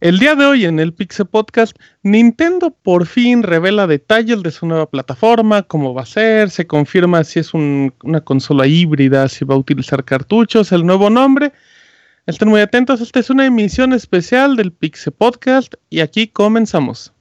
El día de hoy en el Pixel Podcast, Nintendo por fin revela detalles de su nueva plataforma, cómo va a ser, se confirma si es una consola híbrida, si va a utilizar cartuchos, el nuevo nombre. Estén muy atentos, esta es una emisión especial del Pixel Podcast y aquí comenzamos.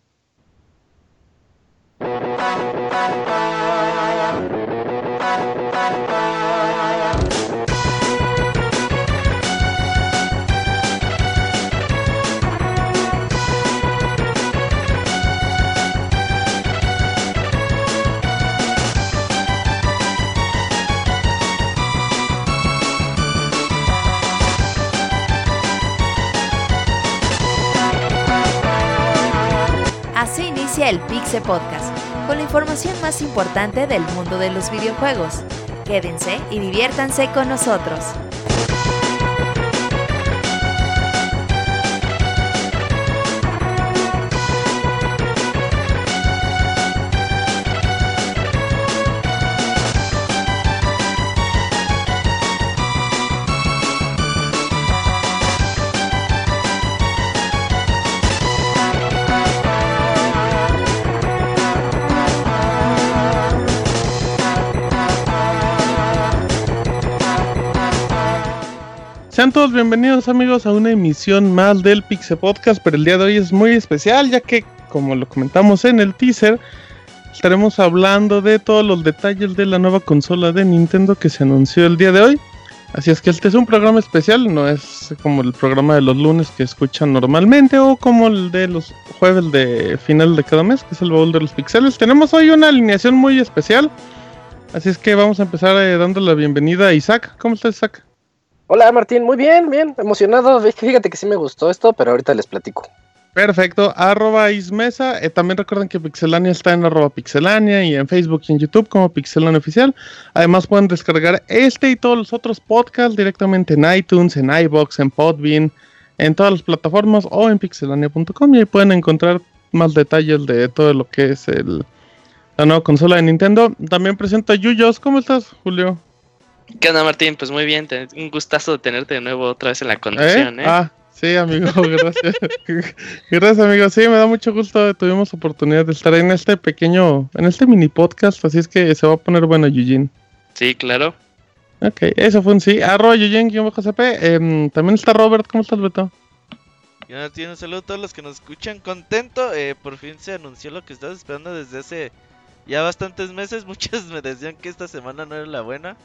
El Pixe Podcast, con la información más importante del mundo de los videojuegos. Quédense y diviértanse con nosotros. Sean todos bienvenidos amigos a una emisión más del Pixel Podcast, pero el día de hoy es muy especial ya que, como lo comentamos en el teaser, estaremos hablando de todos los detalles de la nueva consola de Nintendo que se anunció el día de hoy. Así es que este es un programa especial, no es como el programa de los lunes que escuchan normalmente o como el de los jueves de final de cada mes, que es el baúl de los pixeles. Tenemos hoy una alineación muy especial, así es que vamos a empezar eh, dando la bienvenida a Isaac. ¿Cómo estás Isaac? Hola Martín, muy bien, bien, emocionado. Fíjate que sí me gustó esto, pero ahorita les platico. Perfecto, arroba Ismesa. Eh, también recuerden que Pixelania está en arroba Pixelania y en Facebook y en YouTube como Pixelania Oficial. Además pueden descargar este y todos los otros podcasts directamente en iTunes, en iBox, en Podbean, en todas las plataformas o en pixelania.com y ahí pueden encontrar más detalles de todo lo que es el, la nueva consola de Nintendo. También presento a Yuyos. ¿Cómo estás, Julio? ¿Qué onda, Martín? Pues muy bien, un gustazo de tenerte de nuevo otra vez en la conducción, ¿eh? Ah, sí, amigo, gracias. gracias, amigo. Sí, me da mucho gusto. Tuvimos oportunidad de estar en este pequeño, en este mini podcast, así es que se va a poner bueno, Eugene. Sí, claro. Ok, eso fue un sí. Arroba Eugene-CP. Eh, también está Robert. ¿Cómo estás, Beto? Yo un saludo a todos los que nos escuchan. Contento, eh, por fin se anunció lo que estabas esperando desde hace ya bastantes meses. Muchos me decían que esta semana no era la buena.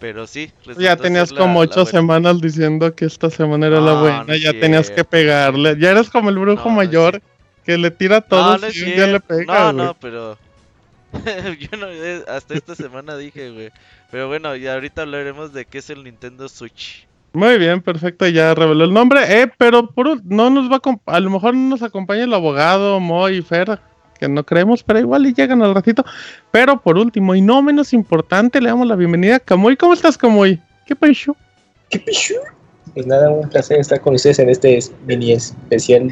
Pero sí, ya tenías como ocho semanas diciendo que esta semana era la buena, ya tenías que pegarle, ya eres como el brujo mayor que le tira todo y un día le pega. No, no, pero yo no, eh, hasta esta semana dije, güey. Pero bueno, y ahorita hablaremos de qué es el Nintendo Switch. Muy bien, perfecto, ya reveló el nombre, eh, pero por, no nos va a, a lo mejor no nos acompaña el abogado Moy Fer, que no creemos, pero igual y llegan al ratito. Pero por último, y no menos importante, le damos la bienvenida a Camuy. ¿Cómo estás, Camuy? ¿Qué pasó? ¿Qué pasó? Pues nada, un placer estar con ustedes en este mini especial,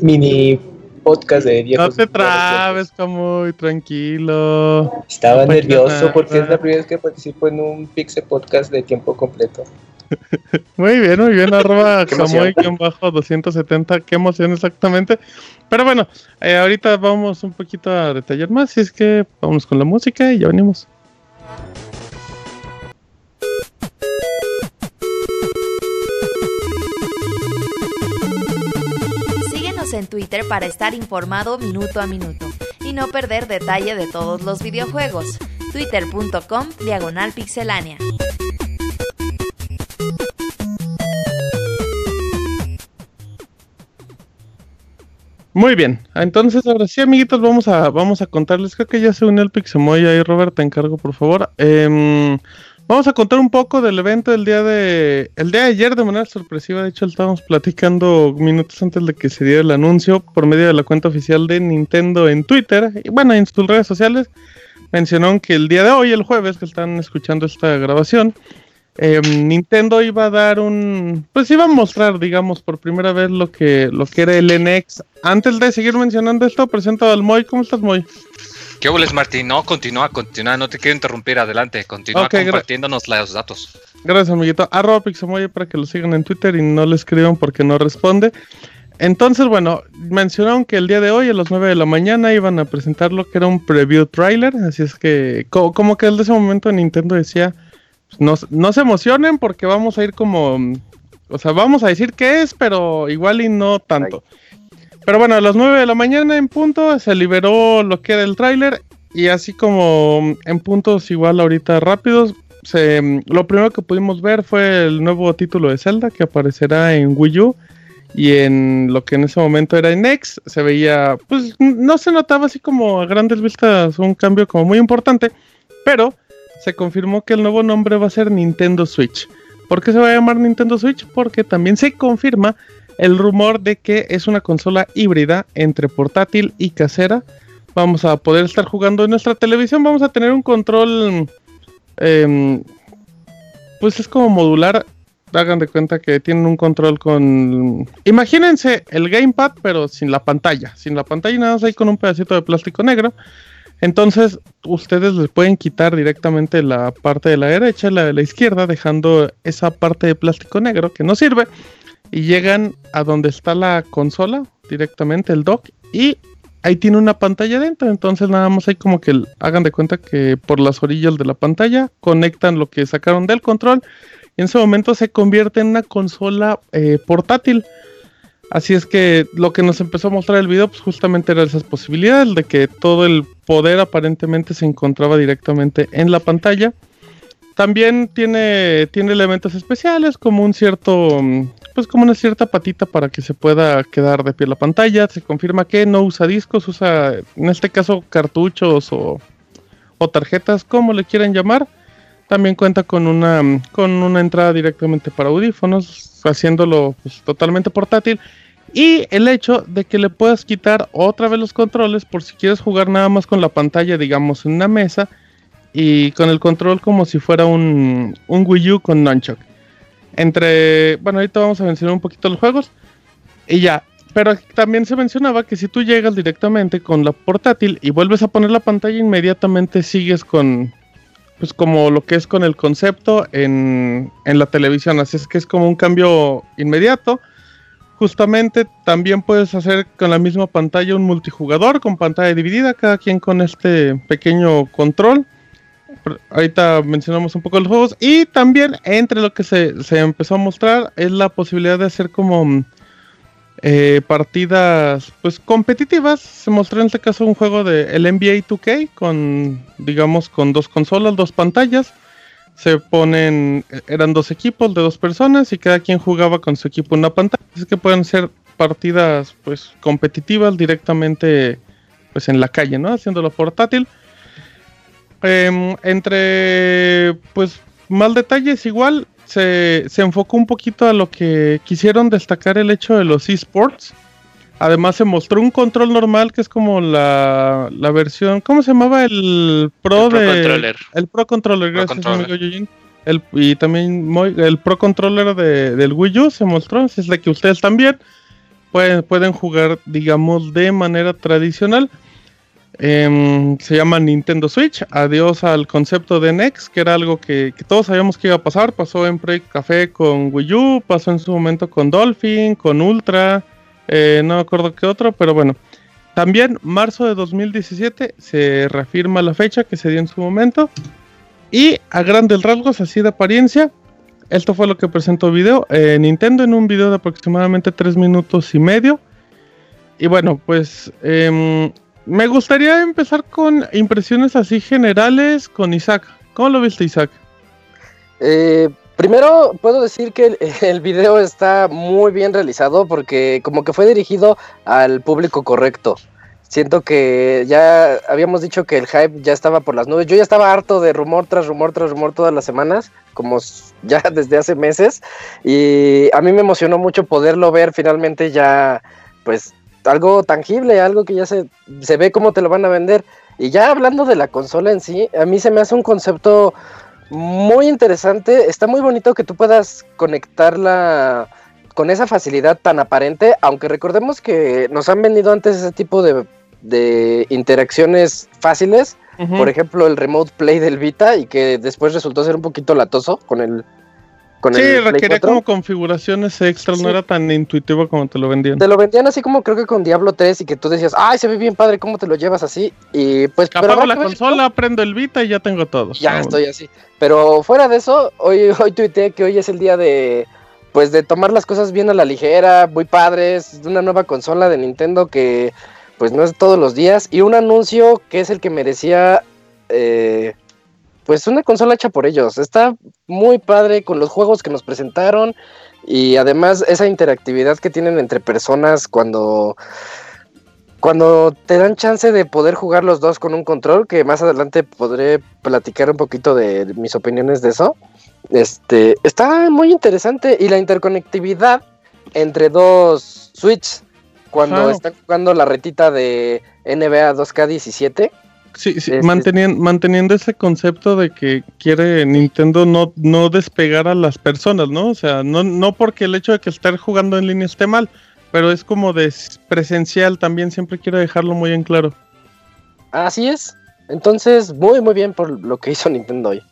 mini podcast de viejos. No te trabes, Camuy, tranquilo. Estaba nervioso porque es la primera vez que participo en un Pixel Podcast de tiempo completo. Muy bien, muy bien, arroba bajo 270 qué emoción exactamente. Pero bueno, eh, ahorita vamos un poquito a detallar más, y es que vamos con la música y ya venimos. Síguenos en Twitter para estar informado minuto a minuto y no perder detalle de todos los videojuegos. Twitter.com Diagonal Pixelánea. Muy bien, entonces ahora sí, amiguitos, vamos a, vamos a contarles. Creo que ya se unió el Pixemoy ahí, Robert, te encargo, por favor. Em, vamos a contar un poco del evento del día de. El día de ayer, de manera sorpresiva. De hecho, estábamos platicando minutos antes de que se diera el anuncio por medio de la cuenta oficial de Nintendo en Twitter. Y bueno, en sus redes sociales. Mencionaron que el día de hoy, el jueves, que están escuchando esta grabación, Em, Nintendo iba a dar un, pues iba a mostrar, digamos, por primera vez lo que, lo que era el NX. Antes de seguir mencionando esto, presento al Moy. ¿Cómo estás, Moy? ¿Qué hubo, Martín? No, continúa, continúa, no te quiero interrumpir, adelante, continúa compartiéndonos los datos. Gracias, amiguito. Arroba Pixemoy para que lo sigan en Twitter y no le escriban porque no responde. Entonces, bueno, mencionaron que el día de hoy a las 9 de la mañana iban a presentar lo que era un preview trailer. Así es que, co- como que desde ese momento Nintendo decía: no, se emocionen porque vamos a ir como. O sea, vamos a decir qué es, pero igual y no tanto. Pero bueno, a las 9 de la mañana en punto se liberó lo que era el tráiler. Y así como en puntos igual ahorita rápidos, se, lo primero que pudimos ver fue el nuevo título de Zelda que aparecerá en Wii U. Y en lo que en ese momento era en X, se veía, pues no se notaba así como a grandes vistas un cambio como muy importante. Pero se confirmó que el nuevo nombre va a ser Nintendo Switch. ¿Por qué se va a llamar Nintendo Switch? Porque también se confirma el rumor de que es una consola híbrida entre portátil y casera. Vamos a poder estar jugando en nuestra televisión. Vamos a tener un control. em, pues es como modular. Hagan de cuenta que tienen un control con. Imagínense el gamepad, pero sin la pantalla. Sin la pantalla nada más ahí con un pedacito de plástico negro. Entonces, ustedes les pueden quitar directamente la parte de la derecha y la de la izquierda, dejando esa parte de plástico negro que no sirve. Y llegan a donde está la consola, directamente el dock. Y ahí tiene una pantalla dentro. Entonces, nada más hay como que hagan de cuenta que por las orillas de la pantalla conectan lo que sacaron del control. Y en ese momento se convierte en una consola eh, portátil. Así es que lo que nos empezó a mostrar el video, pues justamente era esas posibilidades de que todo el poder aparentemente se encontraba directamente en la pantalla. También tiene, tiene elementos especiales como un cierto, pues como una cierta patita para que se pueda quedar de pie la pantalla. Se confirma que no usa discos, usa en este caso cartuchos o, o tarjetas, como le quieran llamar. También cuenta con una, con una entrada directamente para audífonos, haciéndolo pues, totalmente portátil. Y el hecho de que le puedas quitar otra vez los controles por si quieres jugar nada más con la pantalla, digamos, en una mesa. Y con el control como si fuera un, un Wii U con Nunchuck. Entre, bueno, ahorita vamos a mencionar un poquito los juegos. Y ya, pero también se mencionaba que si tú llegas directamente con la portátil y vuelves a poner la pantalla, inmediatamente sigues con, pues como lo que es con el concepto en, en la televisión. Así es que es como un cambio inmediato. Justamente también puedes hacer con la misma pantalla un multijugador con pantalla dividida, cada quien con este pequeño control. Ahorita mencionamos un poco los juegos. Y también entre lo que se, se empezó a mostrar es la posibilidad de hacer como eh, partidas pues competitivas. Se mostró en este caso un juego de el NBA 2K con digamos con dos consolas, dos pantallas. Se ponen, eran dos equipos de dos personas y cada quien jugaba con su equipo una pantalla. Así que pueden ser partidas pues competitivas directamente pues en la calle, ¿no? Haciéndolo portátil. Em, entre pues más detalles igual se, se enfocó un poquito a lo que quisieron destacar el hecho de los esports. Además se mostró un control normal que es como la, la versión, ¿cómo se llamaba? El Pro, El Pro de... Controller. El Pro Controller, Pro gracias Controller. amigo Yujin. El, y también el Pro Controller de, del Wii U se mostró, así es de que ustedes también pueden, pueden jugar, digamos, de manera tradicional. Em, se llama Nintendo Switch. Adiós al concepto de NEX, que era algo que, que todos sabíamos que iba a pasar. Pasó en Project Café con Wii U, pasó en su momento con Dolphin, con Ultra, eh, no me acuerdo qué otro, pero bueno. También marzo de 2017 se reafirma la fecha que se dio en su momento. Y a grandes rasgos, así de apariencia, esto fue lo que presentó video. eh, Nintendo en un video de aproximadamente 3 minutos y medio. Y bueno, pues em, me gustaría empezar con impresiones así generales con Isaac. ¿Cómo lo viste, Isaac? Eh, primero puedo decir que el, el video está muy bien realizado porque como que fue dirigido al público correcto. Siento que ya habíamos dicho que el hype ya estaba por las nubes. Yo ya estaba harto de rumor tras rumor tras rumor todas las semanas, como ya desde hace meses. Y a mí me emocionó mucho poderlo ver finalmente ya, pues algo tangible, algo que ya se, se ve cómo te lo van a vender. Y ya hablando de la consola en sí, a mí se me hace un concepto muy interesante. Está muy bonito que tú puedas conectarla con esa facilidad tan aparente, aunque recordemos que nos han vendido antes ese tipo de de interacciones fáciles, por ejemplo el remote play del Vita y que después resultó ser un poquito latoso con el con Sí, el requería 4. como configuraciones extras, no era tan intuitivo como te lo vendían. Te lo vendían así como creo que con Diablo 3 y que tú decías, ay, se ve bien padre, ¿cómo te lo llevas así? Y pues, Apago la consola, prendo el Vita y ya tengo todo. Ya estoy así. Pero fuera de eso, hoy, hoy tuiteé que hoy es el día de, pues, de tomar las cosas bien a la ligera, muy padres, una nueva consola de Nintendo que, pues, no es todos los días y un anuncio que es el que merecía, eh, pues, una consola hecha por ellos. Está muy padre con los juegos que nos presentaron y además esa interactividad que tienen entre personas cuando cuando te dan chance de poder jugar los dos con un control, que más adelante podré platicar un poquito de mis opiniones de eso. Este, está muy interesante y la interconectividad entre dos Switch cuando Ajá. están jugando la retita de NBA 2K17. Sí, sí, Este- mantenien- manteniendo ese concepto de que quiere Nintendo no, no despegar a las personas, ¿no? O sea, no, no porque el hecho de que estar jugando en línea esté mal, pero es como de presencial también, siempre quiero dejarlo muy en claro. Así es. Entonces, muy muy bien por lo que hizo Nintendo hoy.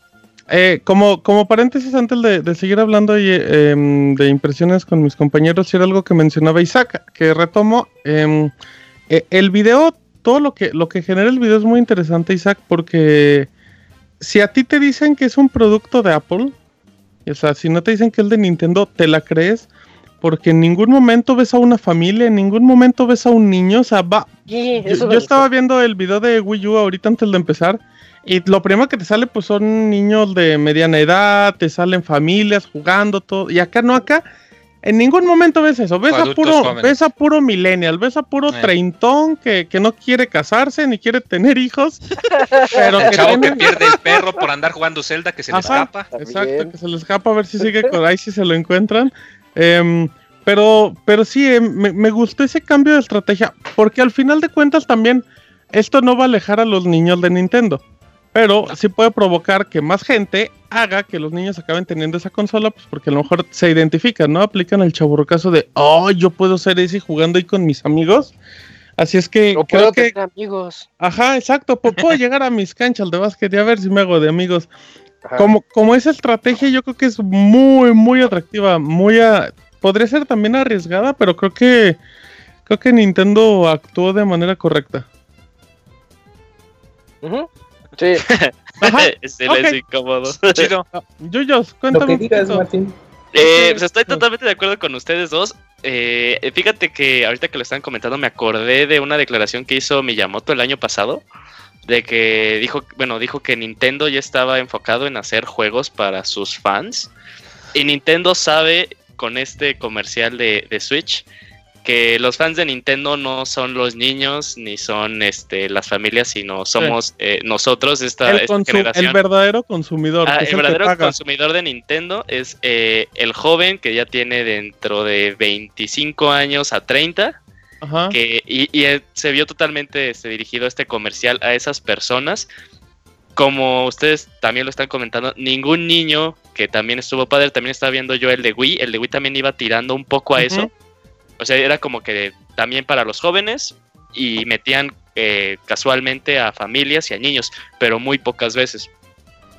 Eh, como, como paréntesis, antes de, de seguir hablando y, eh, em, de impresiones con mis compañeros, era algo que mencionaba Isaac, que retomo. em, eh, el video, todo lo que, lo que genera el video es muy interesante, Isaac, porque si a ti te dicen que es un producto de Apple, o sea, si no te dicen que es de Nintendo, te la crees, porque en ningún momento ves a una familia, en ningún momento ves a un niño, o sea, va, Sí, yo, yo estaba viendo el video de Wii U ahorita antes de empezar y lo primero que te sale pues son niños de mediana edad, te salen familias jugando todo y acá no acá en ningún momento ves eso, ves a puro jóvenes. ves a puro millennial, ves a puro Eh. treintón que, que no quiere casarse ni quiere tener hijos, pero El que chavo que pierde el perro por andar jugando Zelda que se le escapa. También. Exacto, que se le escapa a ver si sigue con ahí si se lo encuentran. Em, pero, pero sí, em, me, me gustó ese cambio de estrategia, porque al final de cuentas también esto no va a alejar a los niños de Nintendo. Pero sí puede provocar que más gente haga que los niños acaben teniendo esa consola, pues porque a lo mejor se identifican, ¿no? Aplican el chaburrocazo de, oh, yo puedo ser ese jugando ahí con mis amigos. Así es que O creo puedo que tener amigos. Ajá, exacto. pu- Puedo llegar a mis canchas de básquet y a ver si me hago de amigos. Ajá. Como, como esa estrategia, yo creo que es muy, muy atractiva. Muy a- podría ser también arriesgada, pero creo que creo que Nintendo actuó de manera correcta. Ujú. Sí, Ajá. Silencio ok. incómodo. Chido. Yuyos, Lo cuéntame. que un digas, poquito. Martín. Eh, pues estoy totalmente de acuerdo con ustedes dos. Eh, fíjate que ahorita que lo están comentando me acordé de una declaración que hizo Miyamoto el año pasado. De que dijo, bueno, dijo que Nintendo ya estaba enfocado en hacer juegos para sus fans. Y Nintendo sabe con este comercial de, de Switch que los fans de Nintendo no son los niños ni son este las familias, sino somos eh, nosotros, esta, El, esta consu- generación. el verdadero consumidor. Ah, el verdadero consumidor de Nintendo es eh, el joven que ya tiene dentro de 25 años a 30 Ajá. que, y, y, eh, se vio totalmente este, dirigido este comercial a esas personas. Como ustedes también lo están comentando, ningún niño que también estuvo padre, también estaba viendo yo el de Wii, el de Wii también iba tirando un poco a eso. O sea, era como que también para los jóvenes y metían eh, casualmente a familias y a niños, pero muy pocas veces.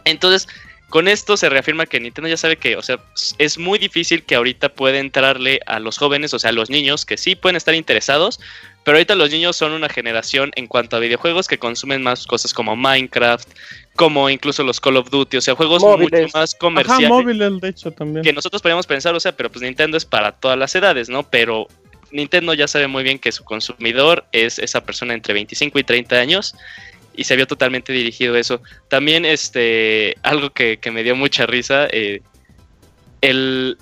Entonces, con esto se reafirma que Nintendo ya sabe que, o sea, es muy difícil que ahorita pueda entrarle a los jóvenes, o sea, a los niños que sí pueden estar interesados, pero ahorita los niños son una generación en cuanto a videojuegos que consumen más cosas como Minecraft, como incluso los Call of Duty, o sea, juegos Móviles. mucho más Ajá, comerciales móviles, de hecho, también. que nosotros podríamos pensar, o sea, pero pues Nintendo es para todas las edades, ¿no? Pero Nintendo ya sabe muy bien que su consumidor es esa persona entre 25 y 30 años y se vio totalmente dirigido a eso. También, este, algo que, que me dio mucha risa, eh, el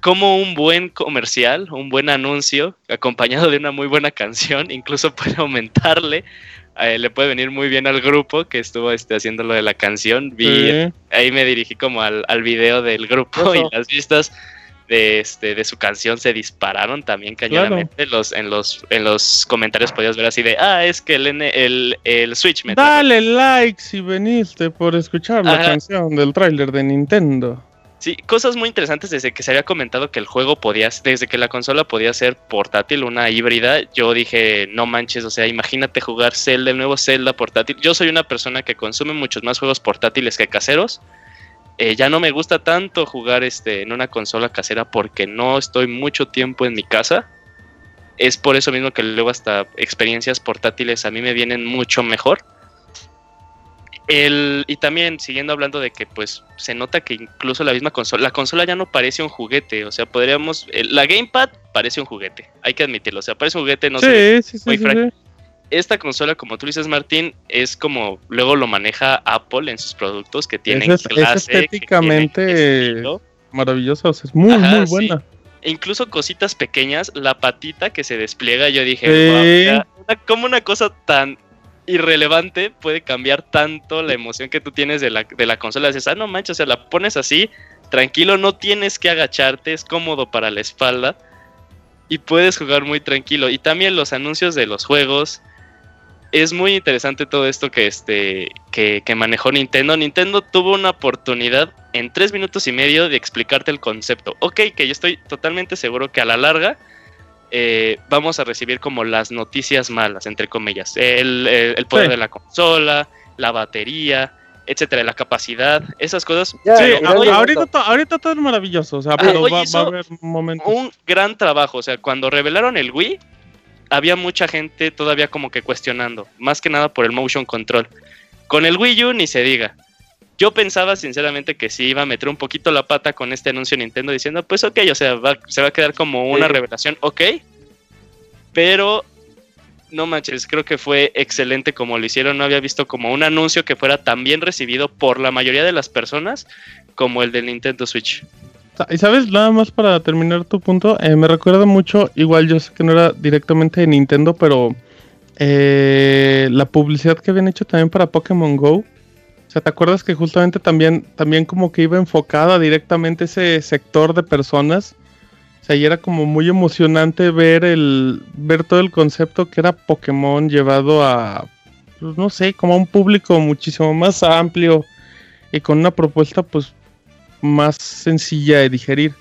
como un buen comercial, un buen anuncio, acompañado de una muy buena canción, incluso puede aumentarle, eh, le puede venir muy bien al grupo que estuvo este, haciendo lo de la canción. Vi, Sí. ahí me dirigí como al, al video del grupo Eso. y las vistas de este de su canción se dispararon también cañonamente los en los en los comentarios podías ver así de ah es que el el, el Switch me Dale like si veniste por escuchar la canción del tráiler de Nintendo. Sí, cosas muy interesantes desde que se había comentado que el juego podía, desde que la consola podía ser portátil, una híbrida, yo dije, no manches, o sea, imagínate jugar Zelda, el nuevo Zelda portátil. Yo soy una persona que consume muchos más juegos portátiles que caseros. Eh, ya no me gusta tanto jugar este, en una consola casera porque no estoy mucho tiempo en mi casa. Es por eso mismo que luego hasta experiencias portátiles a mí me vienen mucho mejor. El, y también siguiendo hablando de que pues se nota que incluso la misma consola, la consola ya no parece un juguete, o sea, podríamos, el- la gamepad parece un juguete, hay que admitirlo, o sea, parece un juguete, no sé, sí, sí, muy sí, frágil. sí. esta consola, como tú dices Martín, es como luego lo maneja Apple en sus productos que tienen Es- es clase, estéticamente-. Maravillosa, o sea, es muy, Ajá, muy sí. buena. E incluso cositas pequeñas, la patita que se despliega, yo dije, Sí. "Guau, o sea, una- ¿cómo una cosa tan irrelevante puede cambiar tanto la emoción que tú tienes de la, de la consola? Dices, ah, no manches, o sea, la pones así, tranquilo, no tienes que agacharte, es cómodo para la espalda y puedes jugar muy tranquilo. Y también los anuncios de los juegos. Es muy interesante todo esto que, este, que, que manejó Nintendo. Nintendo tuvo una oportunidad en tres minutos y medio de explicarte el concepto. Ok, que yo estoy totalmente seguro que a la larga eh, vamos a recibir como las noticias malas, entre comillas. El, el- el poder Sí. de la consola, la batería, etcétera, la capacidad, esas cosas. Ya, Sí, hoy- ahorita, to- ahorita todo es maravilloso, o sea, pero va, va a haber momentos. un gran trabajo. O sea, cuando revelaron el Wii, había mucha gente todavía como que cuestionando, más que nada por el motion control. Con el Wii U ni se diga. Yo pensaba sinceramente que sí iba a meter un poquito la pata con este anuncio de Nintendo diciendo, pues ok, o sea, va- se va a quedar como una Sí. revelación, ok. Pero no manches, creo que fue excelente como lo hicieron. No había visto como un anuncio que fuera tan bien recibido por la mayoría de las personas como el del Nintendo Switch. Y sabes, nada más para terminar tu punto, eh, me recuerda mucho, igual yo sé que no era directamente de Nintendo, pero eh, la publicidad que habían hecho también para Pokémon Go. O sea, ¿te acuerdas que justamente también, también como que iba enfocada directamente ese sector de personas? O sea, y era como muy emocionante ver el, ver todo el concepto que era Pokémon llevado a, pues, no sé, como a un público muchísimo más amplio y con una propuesta pues más sencilla de digerir.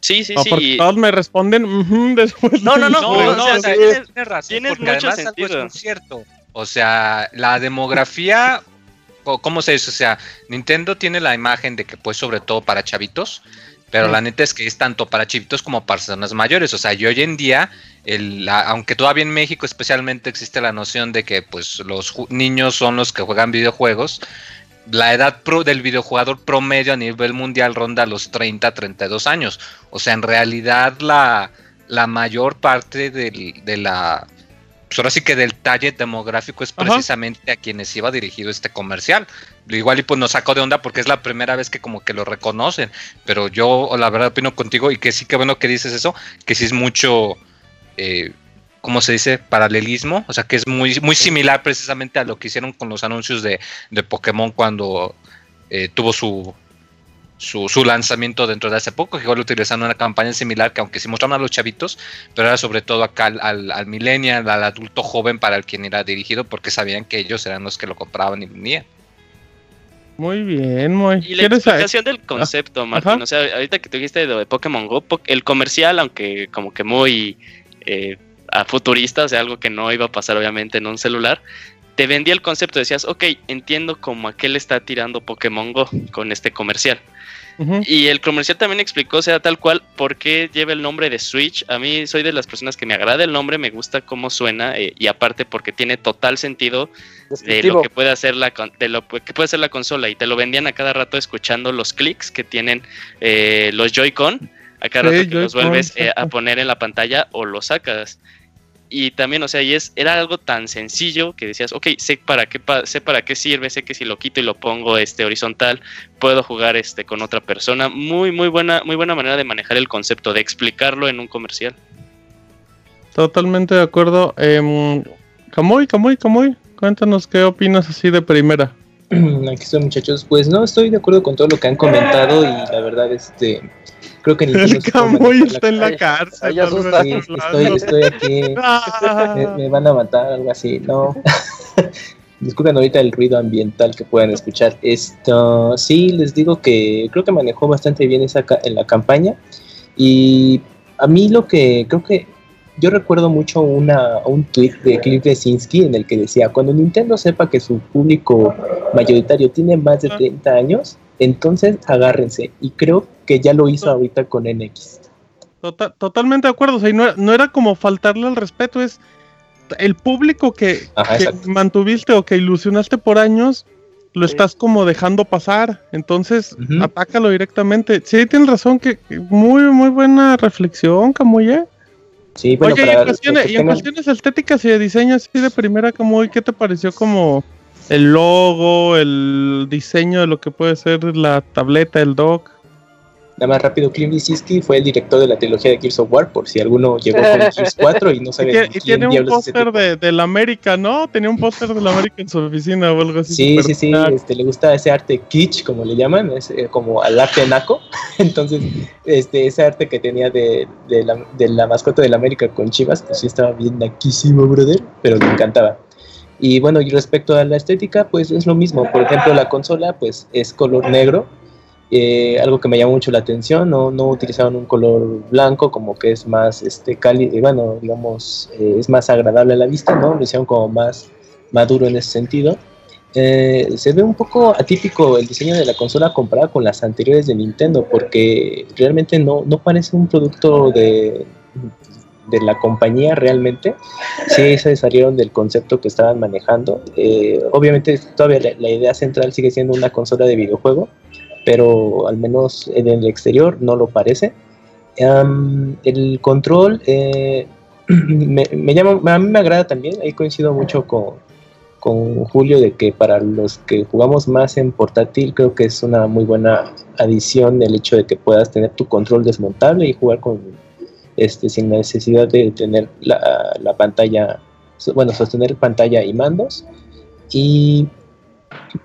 Sí, sí, No, sí. porque todos me responden después. No, no, no, No, o no, sea, o sea, tienes, tienes razón, tienes mucho es sentido. muy cierto. O sea, la demografía, o ¿cómo se dice? O sea, Nintendo tiene la imagen de que pues sobre todo para chavitos, pero Mm. la neta es que es tanto para chavitos como para personas mayores. O sea, y hoy en día, el, la- aunque todavía en México especialmente existe la noción de que pues los niños son los que juegan videojuegos, la edad pro del videojugador promedio a nivel mundial ronda los 30, 32 años. O sea, en realidad la, la mayor parte del- de la... Pues ahora sí que del talle demográfico es Ajá. precisamente a quienes iba dirigido este comercial. Igual y pues nos sacó de onda porque es la primera vez que como que lo reconocen. Pero yo la verdad opino contigo y que sí que bueno que dices eso, que sí es mucho... Eh, ¿Cómo se dice? Paralelismo. O sea que es muy, muy similar precisamente a lo que hicieron con los anuncios de, de Pokémon cuando eh, tuvo su, su, su lanzamiento dentro de hace poco, que igual utilizaron una campaña similar que aunque sí mostraron a los chavitos, pero era sobre todo acá al, al, al millennial, al adulto joven para el quien era dirigido, porque sabían que ellos eran los que lo compraban y vendían. Muy bien, muy. Y la explicación del concepto, Martín. Ajá. O sea, ahorita que tú dijiste lo de Pokémon Go, el comercial, aunque como que muy eh, a futurista, o sea, algo que no iba a pasar obviamente en un celular, te vendía el concepto. Decías, ok, entiendo como a qué le está tirando Pokémon Go con este comercial. Y el comercial también explicó, o sea, tal cual, por qué lleva el nombre de Switch. A mí soy de las personas que me agrada el nombre, me gusta cómo suena eh, y aparte porque tiene total sentido de lo que puede hacer la de lo que puede hacer la consola y te lo vendían a cada rato escuchando los clics que tienen eh, los Joy-Con a cada Sí, rato que los vuelves eh, a poner en la pantalla o los sacas y también o sea y es era algo tan sencillo que decías ok sé para qué pa- sé para qué sirve sé que si lo quito y lo pongo este horizontal puedo jugar este con otra persona muy muy buena muy buena manera de manejar el concepto de explicarlo en un comercial Totalmente de acuerdo. Eh, Camuy, Camuy, Camuy, cuéntanos qué opinas así de primera. Aquí estoy, muchachos. Pues no, estoy de acuerdo con todo lo que han comentado y la verdad, este, creo que Nintendo El Camuy está en la Ay, cárcel. ay, hablando. estoy, estoy aquí. Ah. Me, me van a matar, algo así, no. Disculpen ahorita el ruido ambiental que puedan escuchar. Esto, sí, les digo que creo que manejó bastante bien esa ca- en la campaña. Y a mí lo que creo que yo recuerdo mucho una, un tweet de Cliff Lesinski en el que decía, cuando Nintendo sepa que su público mayoritario tiene más de 30 años, entonces agárrense. Y creo que ya lo hizo ahorita con NX. Tota- totalmente de acuerdo. O sea, y no, era- no era como faltarle al respeto, es el público que, Ajá, que exacto. mantuviste o que ilusionaste por años, lo Sí. estás como dejando pasar. Entonces, Ujú. atácalo directamente. Sí, tienes razón, que muy, muy buena reflexión, Camuy. Sí, bueno, Oye, y en, los cuestiones, que y en tengan- cuestiones estéticas y de diseño así de primera, Camuy, ¿qué te pareció como el logo, el diseño de lo que puede ser la tableta, el dock? Nada más rápido, Cliff Bleszinski fue el director de la trilogía de Gears of War, por si alguno llegó con Gears 4 y no Y, sabe y quién tiene un diablos es ese póster de, de la América, ¿no? Tenía un póster de la América en su oficina o algo así. Sí, sí, sí, este, le gusta ese arte kitsch, como le llaman, es eh, como al arte naco. Entonces, este, ese arte que tenía de, de la, de la mascota de la América con Chivas, pues sí estaba bien naquísimo, brother, pero me encantaba. Y bueno, y respecto a la estética, pues es lo mismo. Por ejemplo, la consola, pues es color negro, eh, algo que me llamó mucho la atención, no, no utilizaron un color blanco como que es más este cálido, y bueno, digamos, eh, es más agradable a la vista, ¿no? Lo hicieron como más maduro en ese sentido. Eh, se ve un poco atípico el diseño de la consola comparado con las anteriores de Nintendo, porque realmente no, no parece un producto de, de la compañía realmente. Sí se salieron del concepto que estaban manejando. Eh, obviamente todavía la, la idea central sigue siendo una consola de videojuego, pero al menos en el exterior no lo parece. El control eh, me, me llama, a mí me agrada también, ahí coincido mucho con, con Julio de que para los que jugamos más en portátil creo que es una muy buena adición el hecho de que puedas tener tu control desmontable y jugar con este sin necesidad de tener la, la pantalla bueno sostener pantalla y mandos y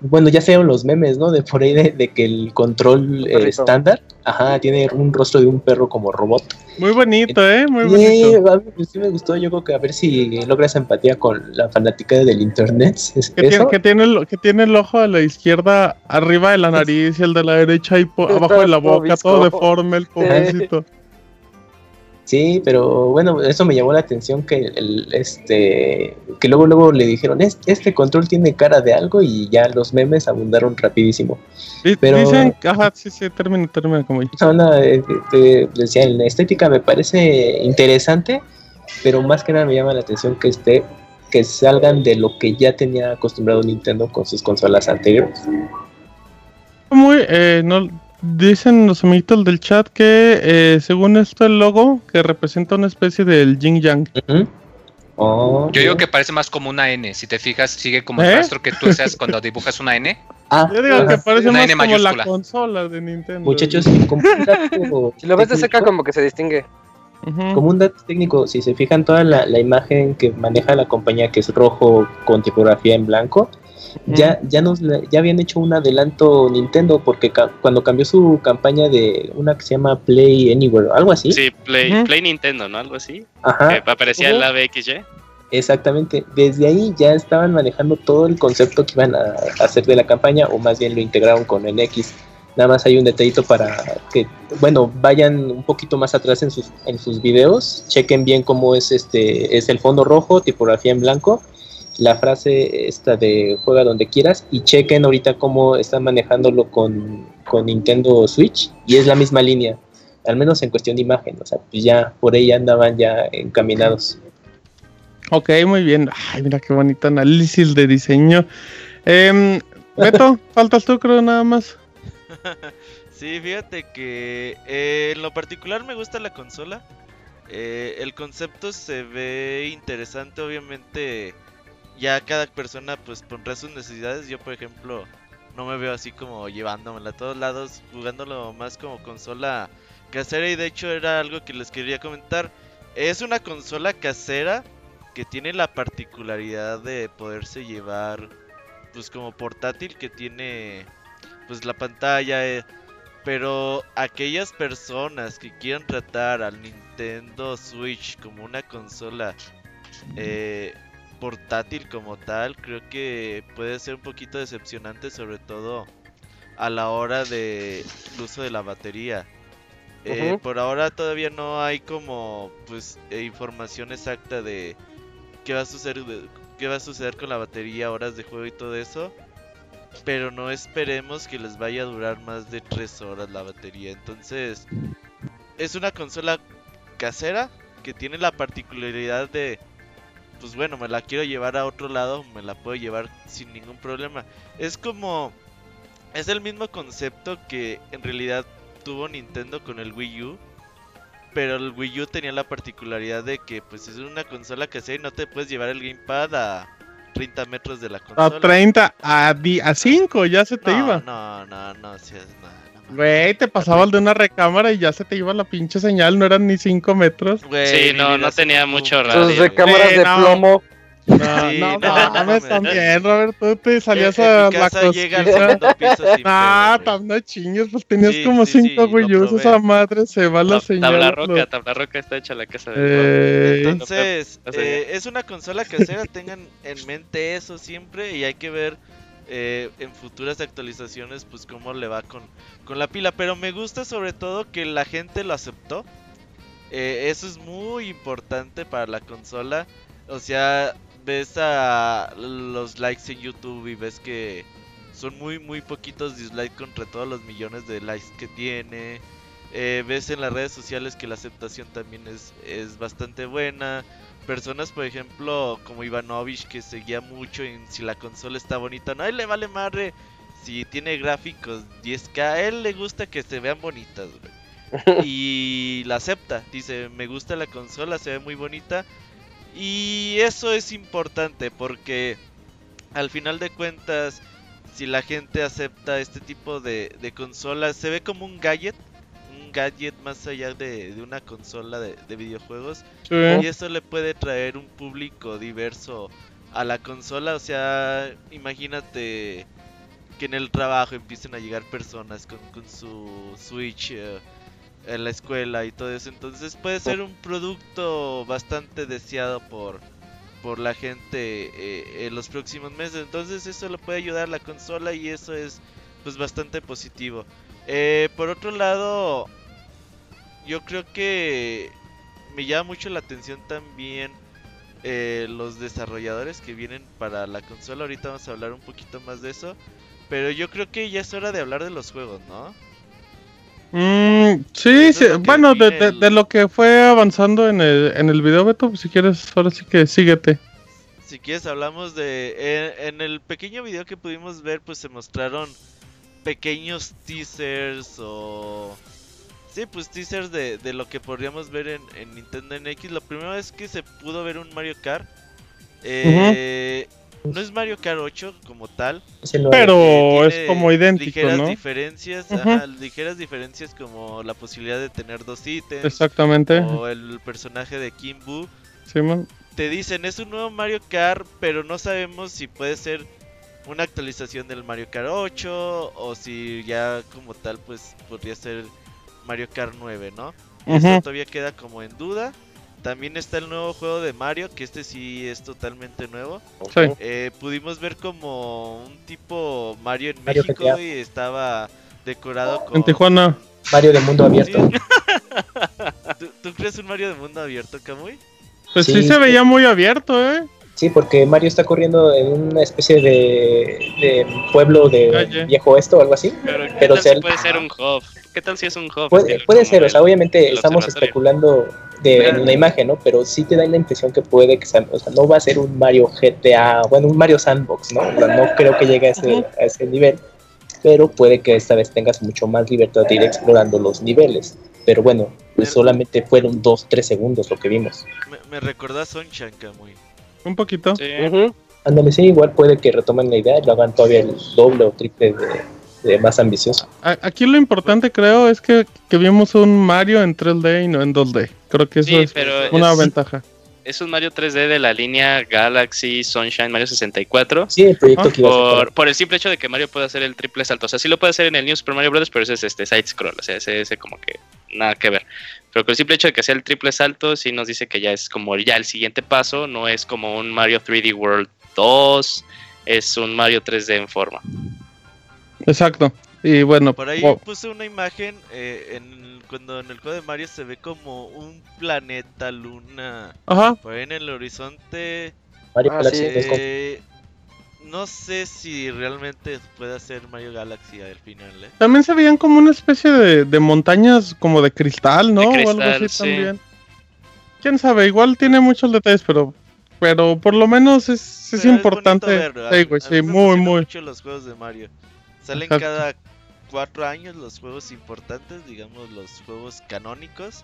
bueno ya sean los memes no de por ahí de, de que el control eh, estándar ajá tiene un rostro de un perro como robot Muy bonito, ¿eh? Muy Sí, bonito. a mí sí me gustó. Yo creo que a ver si logras empatía con la fanática del internet. Es Que tiene, eso. que, tiene el, que tiene el ojo de la izquierda arriba de la nariz y el de la derecha y abajo de la boca, todo deforme, el pobrecito. Sí, pero bueno, eso me llamó la atención que el, este que luego luego le dijeron "Es- este control tiene cara de algo y ya los memes abundaron rapidísimo. Pero- Dicen, ajá, sí, sí, termina, termina como yo. Eh, te decía, en la estética me parece interesante, pero más que nada me llama la atención que esté que salgan de lo que ya tenía acostumbrado Nintendo con sus consolas anteriores. Muy, eh, no, dicen los amiguitos del chat que eh, según esto el logo que representa una especie del yin yang. Oh, Yo digo que parece más como una N. Si te fijas, sigue como el ¿Eh? rastro que tú haces cuando dibujas una N. Ah, Yo digo que parece Una más N como la mayúscula. consola de Nintendo. Muchachos, como un dato Si lo ves de cerca, como que se distingue. Como un dato técnico, si se fijan toda la, la imagen que maneja la compañía, que es rojo con tipografía en blanco, ya, ya nos ya habían hecho un adelanto Nintendo porque ca- cuando cambió su campaña de una que se llama Play Anywhere, algo así. Sí, Play. Play Nintendo, ¿no? Algo así. Ajá, Que aparecía Ujú. en la BXY. exactamente. Desde ahí ya estaban manejando todo el concepto que iban a hacer de la campaña, o más bien lo integraron con NX. Nada más hay un detallito para que, bueno, vayan un poquito más atrás en sus, en sus videos, chequen bien cómo es este, es el fondo rojo, tipografía en blanco, la frase esta de juega donde quieras, y chequen ahorita cómo están manejándolo con, con Nintendo Switch, y es la misma línea, al menos en cuestión de imagen, o sea, pues ya por ahí andaban ya encaminados. Ok, muy bien. Ay, mira qué bonito análisis de diseño. Em, Beto, faltas tú, creo, nada más. Sí, fíjate que eh, en lo particular me gusta la consola. Eh, el concepto se ve interesante, obviamente ya cada persona pues pondrá sus necesidades. Yo por ejemplo no me veo así como llevándomela a todos lados, jugándolo más como consola casera y de hecho era algo que les quería comentar. Es una consola casera que tiene la particularidad de poderse llevar pues como portátil que tiene pues la pantalla eh, pero aquellas personas que quieran tratar al Nintendo Switch como una consola eh, portátil como tal, creo que puede ser un poquito decepcionante, sobre todo a la hora de el uso de la batería. Eh. Por ahora todavía no hay como pues eh, información exacta de qué va a suceder qué va a suceder con la batería, horas de juego y todo eso. Pero no esperemos que les vaya a durar más de 3 horas la batería. Entonces, es una consola casera que tiene la particularidad de pues bueno, me la quiero llevar a otro lado, me la puedo llevar sin ningún problema. Es como es el mismo concepto que en realidad tuvo Nintendo con el Wii U. Pero el Wii U tenía la particularidad de que pues es una consola casera y no te puedes llevar el gamepad a 30 metros de la A consola. 30, a, di- a 5 ya se te no, iba. No, no, no, sí es nada. no, Güey, te pasaba el de una recámara y ya se te iba la pinche señal, no eran ni 5 metros. Güey, Sí, no, no tenía mucho radio. Sus recámaras Eh, de no. plomo. No, Sí, no, no, no mames, también, Robert, tú te salías en a la sin Ah, no chingues, pues tenías Sí, como sí, 5 sí, Wii lo U's, probé. esa madre se va la Tab- señal. tabla lo- roca, tabla roca está hecha la casa de Eh, Entonces, eh, es una consola casera, tengan en mente eso siempre y hay que ver eh, en futuras actualizaciones pues cómo le va con, con la pila. Pero me gusta sobre todo que la gente lo aceptó. Eh, eso es muy importante para la consola. O sea, ves a los likes en YouTube y ves que son muy muy poquitos dislikes contra todos los millones de likes que tiene. Eh, ves en las redes sociales que la aceptación también es, es bastante buena. Personas, por ejemplo, como Ivanovich, que seguía mucho en si la consola está bonita. No, a él le vale madre si tiene gráficos 10K. A él le gusta que se vean bonitas, güey. Y la acepta. Dice, me gusta la consola, se ve muy bonita. Y eso es importante porque al final de cuentas, si la gente acepta este tipo de, de consolas, se ve como un gadget. Un gadget más allá de, de una consola de, de videojuegos. sí. Y eso le puede traer un público diverso a la consola. O sea, imagínate que en el trabajo empiecen a llegar personas con, con su Switch eh, en la escuela y todo eso. Entonces puede ser un producto bastante deseado por, por la gente eh, en los próximos meses. Entonces eso le puede ayudar a la consola y eso es pues bastante positivo. Eh, por otro lado, yo creo que me llama mucho la atención también eh, los desarrolladores que vienen para la consola. Ahorita vamos a hablar un poquito más de eso. Pero yo creo que ya es hora de hablar de los juegos, ¿no? Mm, sí, bueno, de, define de- el- de lo que fue avanzando en el, en el video, Beto, pues si quieres, ahora sí que síguete. Si quieres hablamos de... En, en el pequeño video que pudimos ver pues se mostraron pequeños teasers o... Sí, pues teasers de, de lo que podríamos ver en, en Nintendo NX. Lo primero es que se pudo ver un Mario Kart. Eh, No es Mario Kart 8 como tal. Pero es como idéntico, ligeras ¿no? diferencias, ajá, ligeras diferencias como la posibilidad de tener dos ítems Exactamente. o el personaje de Kim Boo. Sí, man. Te dicen es un nuevo Mario Kart, pero no sabemos si puede ser una actualización del Mario Kart 8 o si ya como tal pues podría ser Mario Kart 9, ¿no? Eso Ujú. todavía queda como en duda. También está el nuevo juego de Mario, que este sí es totalmente nuevo. Sí. Eh, pudimos ver como un tipo Mario en Mario México GTA. y estaba decorado con... En Tijuana. Mario de mundo abierto. ¿Tú, tú crees un Mario de mundo abierto, Kamui? Pues sí. Sí. se veía muy abierto, ¿eh? Sí, porque Mario está corriendo en una especie de, de pueblo de Calle. viejo esto o algo así. Pero, ¿qué Pero tal se- si puede ser un hub? ¿Qué tal si es un hub? Puede, ser, o sea, obviamente estamos especulando de, en la imagen, ¿no? Pero sí te da la impresión que puede que sea, o sea, no va a ser un Mario GTA, bueno, un Mario Sandbox, ¿no? O sea, no creo que llegue a ese, a ese nivel, pero puede que esta vez tengas mucho más libertad de ir explorando los niveles. Pero bueno, pues solamente fueron dos, tres segundos lo que vimos. Me, me recordó a Sunshine, Kamui. Un poquito. Sí. Ándale, sí, igual puede que retomen la idea y lo hagan todavía el doble o triple de, de más ambicioso. Aquí lo importante creo es que, que vimos un Mario en 3D y no en 2D. Creo que eso Sí, es pero una es- ventaja. Es un Mario 3D de la línea Galaxy Sunshine Mario 64. Sí, el proyecto Ah, que iba a Por, por el simple hecho de que Mario puede hacer el triple salto. O sea, sí lo puede hacer en el New Super Mario Bros., pero ese es este side scroll. O sea, ese, ese como que nada que ver. Pero con el simple hecho de que sea el triple salto, sí nos dice que ya es como ya el siguiente paso, no es como un Mario 3D World 2, es un Mario 3D en forma. Exacto. Y bueno, Por ahí puse una imagen eh, en, cuando en el juego de Mario se ve como un planeta, luna. ajá. Por ahí en el horizonte. Mario Ah, sí. eh, no sé si realmente puede ser Mario Galaxy al final, ¿eh? También se veían como una especie de, de montañas como de cristal, ¿no? De o algo así sí. también. Quién sabe, igual tiene muchos detalles, pero pero por lo menos es, es importante. verlo, Sí, güey, sí, muy, muy. mucho los juegos de Mario. Salen Exacto. cada cuatro años los juegos importantes, digamos los juegos canónicos.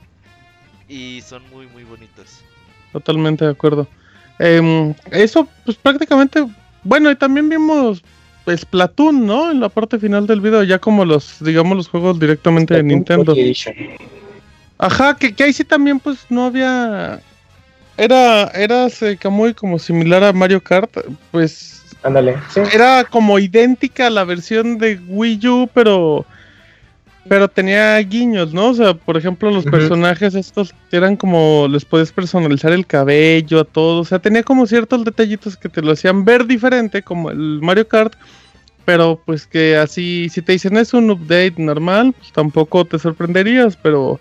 Y son muy, muy bonitos. Totalmente de acuerdo. Em, eso, pues prácticamente. Bueno, y también vimos Splatoon, ¿no? En la parte final del video, ya como los, digamos, los juegos directamente de Nintendo. Ajá, que, que ahí sí también, pues no había. Era, era se- muy como similar a Mario Kart, pues Ándale, sí. era como idéntica a la versión de Wii U, pero pero tenía guiños, ¿no? O sea, por ejemplo, los personajes estos eran como les puedes personalizar el cabello a todo, o sea, tenía como ciertos detallitos que te lo hacían ver diferente como el Mario Kart, pero pues que así si te dicen es un update normal, pues tampoco te sorprenderías, pero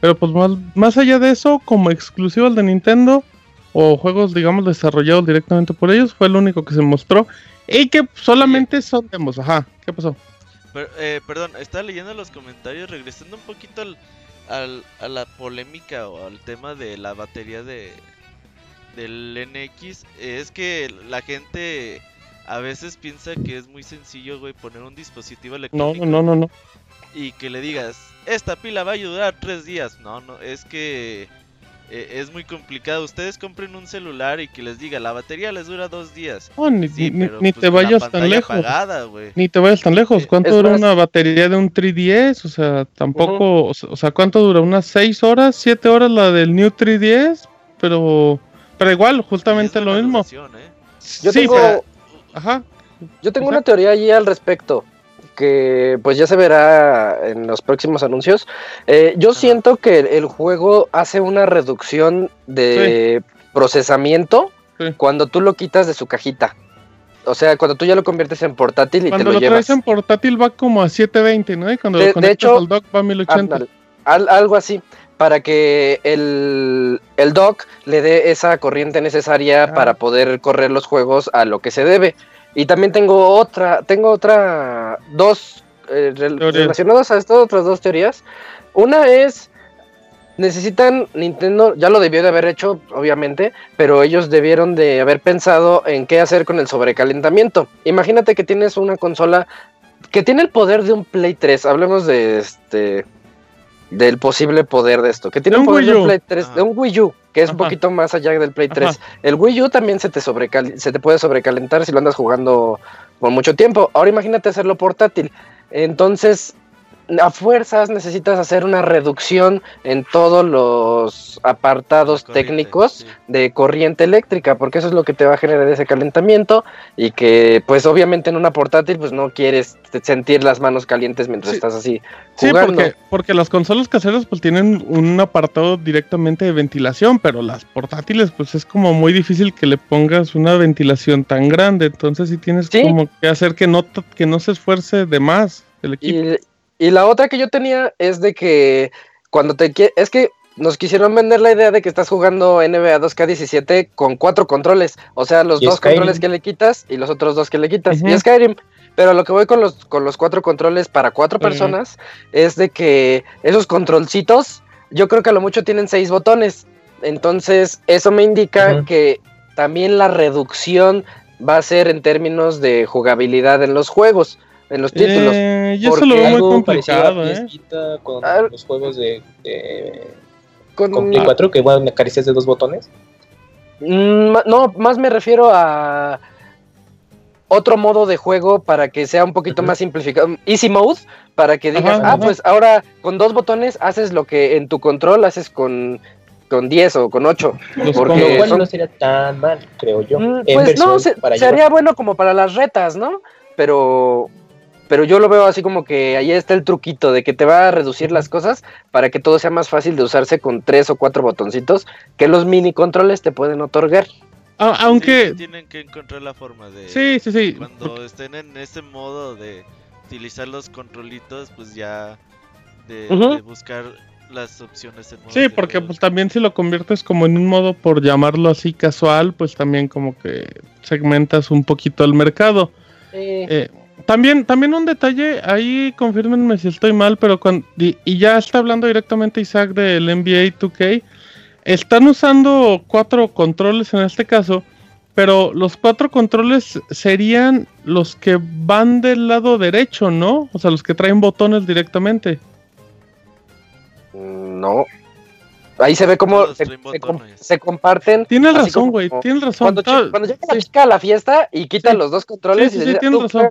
pero pues más, más allá de eso, como exclusivo al de Nintendo o juegos, digamos, desarrollados directamente por ellos, fue lo único que se mostró. Y que solamente son demos. Ajá, ¿qué pasó? Per- eh, perdón, estaba leyendo los comentarios, regresando un poquito al, al- a la polémica o al tema de la batería de del NX. eh, es que la gente a veces piensa que es muy sencillo, güey, poner un dispositivo No, electrónico no, no, no. y que le digas, esta pila va a ayudar tres días. No, no, es que eh, es muy complicado. Ustedes compren un celular y que les diga, la batería les dura dos días. No, ni, Sí, ni- pero, ni pues, te vayas tan lejos. apagada. Ni te vayas tan lejos. ¿Cuánto dura más- una batería de un 3DS? O sea, tampoco. o sea- O sea, ¿cuánto dura? ¿Unas 6 horas? ¿7 horas la del New 3DS? Pero. Pero igual, justamente lo mismo. ¿eh? Yo sí, tengo, pero- Ajá. yo tengo Exacto. una teoría allí al respecto. Que pues ya se verá en los próximos anuncios. Eh, yo Ajá. siento que el, juego hace una reducción de procesamiento Sí. cuando tú lo quitas de su cajita. O sea, cuando tú ya lo conviertes en portátil y Cuando te lo, lo llevas. traes en portátil va como a 720, ¿no? Y cuando De- lo de conectas hecho, al dock va a 1080. Ándale, al- algo así, para que el, el dock le dé esa corriente necesaria Ah. para poder correr los juegos a lo que se debe. Y también tengo otra, tengo otra, dos eh, relacionadas a esto, otras dos teorías. Una es, necesitan, Nintendo, ya lo debió de haber hecho, obviamente, pero ellos debieron de haber pensado en qué hacer con el sobrecalentamiento. Imagínate que tienes una consola que tiene el poder de un Play 3, hablemos de este del posible poder de esto, que tiene De un un poder Wii de un Play 3, de Ajá. un Wii U, que es un poquito más allá del Play 3. Ajá. El Wii U también se te sobrecal se te puede sobrecalentar si lo andas jugando por mucho tiempo. Ahora imagínate hacerlo portátil. Entonces, a fuerzas necesitas hacer una reducción en todos los apartados corriente, técnicos sí. de corriente eléctrica, porque eso es lo que te va a generar ese calentamiento y que pues obviamente en una portátil pues no quieres te- sentir las manos calientes mientras Sí. estás así Sí, jugando. porque, porque las consolas caseras pues tienen un apartado directamente de ventilación, pero las portátiles pues es como muy difícil que le pongas una ventilación tan grande, entonces sí tienes Sí. como que hacer que no, que no se esfuerce de más el equipo. Y, y la otra que yo tenía es de que cuando te es que nos quisieron vender la idea de que estás jugando NBA 2K17 con cuatro controles, o sea, los dos Skyrim. controles que le quitas y los otros dos que le quitas, Ujú. y Skyrim. Pero lo que voy con los, con los cuatro controles para cuatro personas es de que esos controlcitos, yo creo que a lo mucho tienen seis botones. Entonces, eso me indica que también la reducción va a ser en términos de jugabilidad en los juegos, en los títulos. Eh, yo eso porque lo veo muy Algo parecido a complicado, ¿eh? Con Ah. los juegos de, de Con- con Play 4 que van acaricias de dos botones. Mm, no, más me refiero a otro modo de juego para que sea un poquito más simplificado. Easy mode, para que digas, Ajá, ah, ajá. pues ahora con dos botones haces lo que en tu control haces con, con 10 o con 8. Los Porque Con lo cual son- no sería tan mal, creo yo. Mm, pues no, se- sería bueno como para las retas, ¿no? Pero pero yo lo veo así como que ahí está el truquito de que te va a reducir las cosas para que todo sea más fácil de usarse con tres o cuatro botoncitos que los mini controles te pueden otorgar. Aunque Sí, tienen que encontrar la forma de. sí, sí, sí. Cuando estén en ese modo de utilizar los controlitos, pues ya. De, buscar las opciones en modos Sí, porque pues también si lo conviertes como en un modo por llamarlo así casual, pues también como que segmentas un poquito el mercado. Eh, también, también un detalle, ahí confírmenme si estoy mal, pero cuando, y, y ya está hablando directamente Isaac del NBA 2K, están usando cuatro controles en este caso, pero los cuatro controles serían los que van del lado derecho, ¿no? O sea, los que traen botones directamente. No. Ahí se ve cómo se, traen se com- botones. se comparten. Tienes razón, güey, tienes razón. Cuando, cuando llega sí. la chica a la fiesta y quita Sí. los dos controles Sí, y sí, le sí, dice, tienes "Tú razón.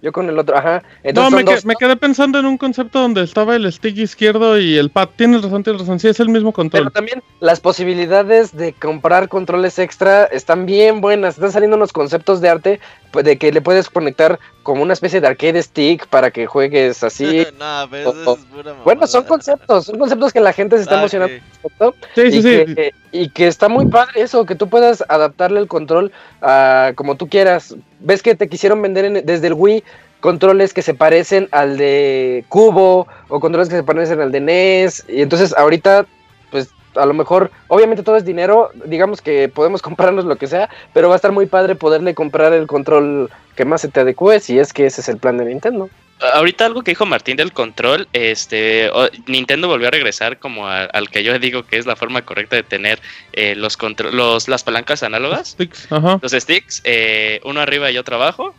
yo con el otro, ajá. No, Entonces me, son que- dos, me quedé pensando en un concepto donde estaba el stick izquierdo y el pad. Tienes razón, tienes razón. Sí, es el mismo pero control. también las posibilidades de comprar controles extra están bien buenas. Están saliendo unos conceptos de arte pues, de que le puedes conectar como una especie de arcade stick para que juegues así. no, pero eso es pura bueno, son conceptos, son conceptos que la gente se está Ah, emocionando ok. al respecto. Sí, sí, y, sí. Que, y que está muy padre eso, que tú puedas adaptarle el control a como tú quieras. Ves que te quisieron vender en- desde el Wii controles que se parecen al de Cubo o controles que se parecen al de NES. Y entonces ahorita, pues a lo mejor, obviamente todo es dinero, digamos que podemos comprarnos lo que sea, pero va a estar muy padre poderle comprar el control que más se te adecue si es que ese es el plan de Nintendo. Ahorita algo que dijo Martín del control, este, Nintendo volvió a regresar como a- al que yo digo que es la forma correcta de tener eh, los, los las palancas análogas, Sticks, ajá. los sticks, eh, uno arriba y otro abajo,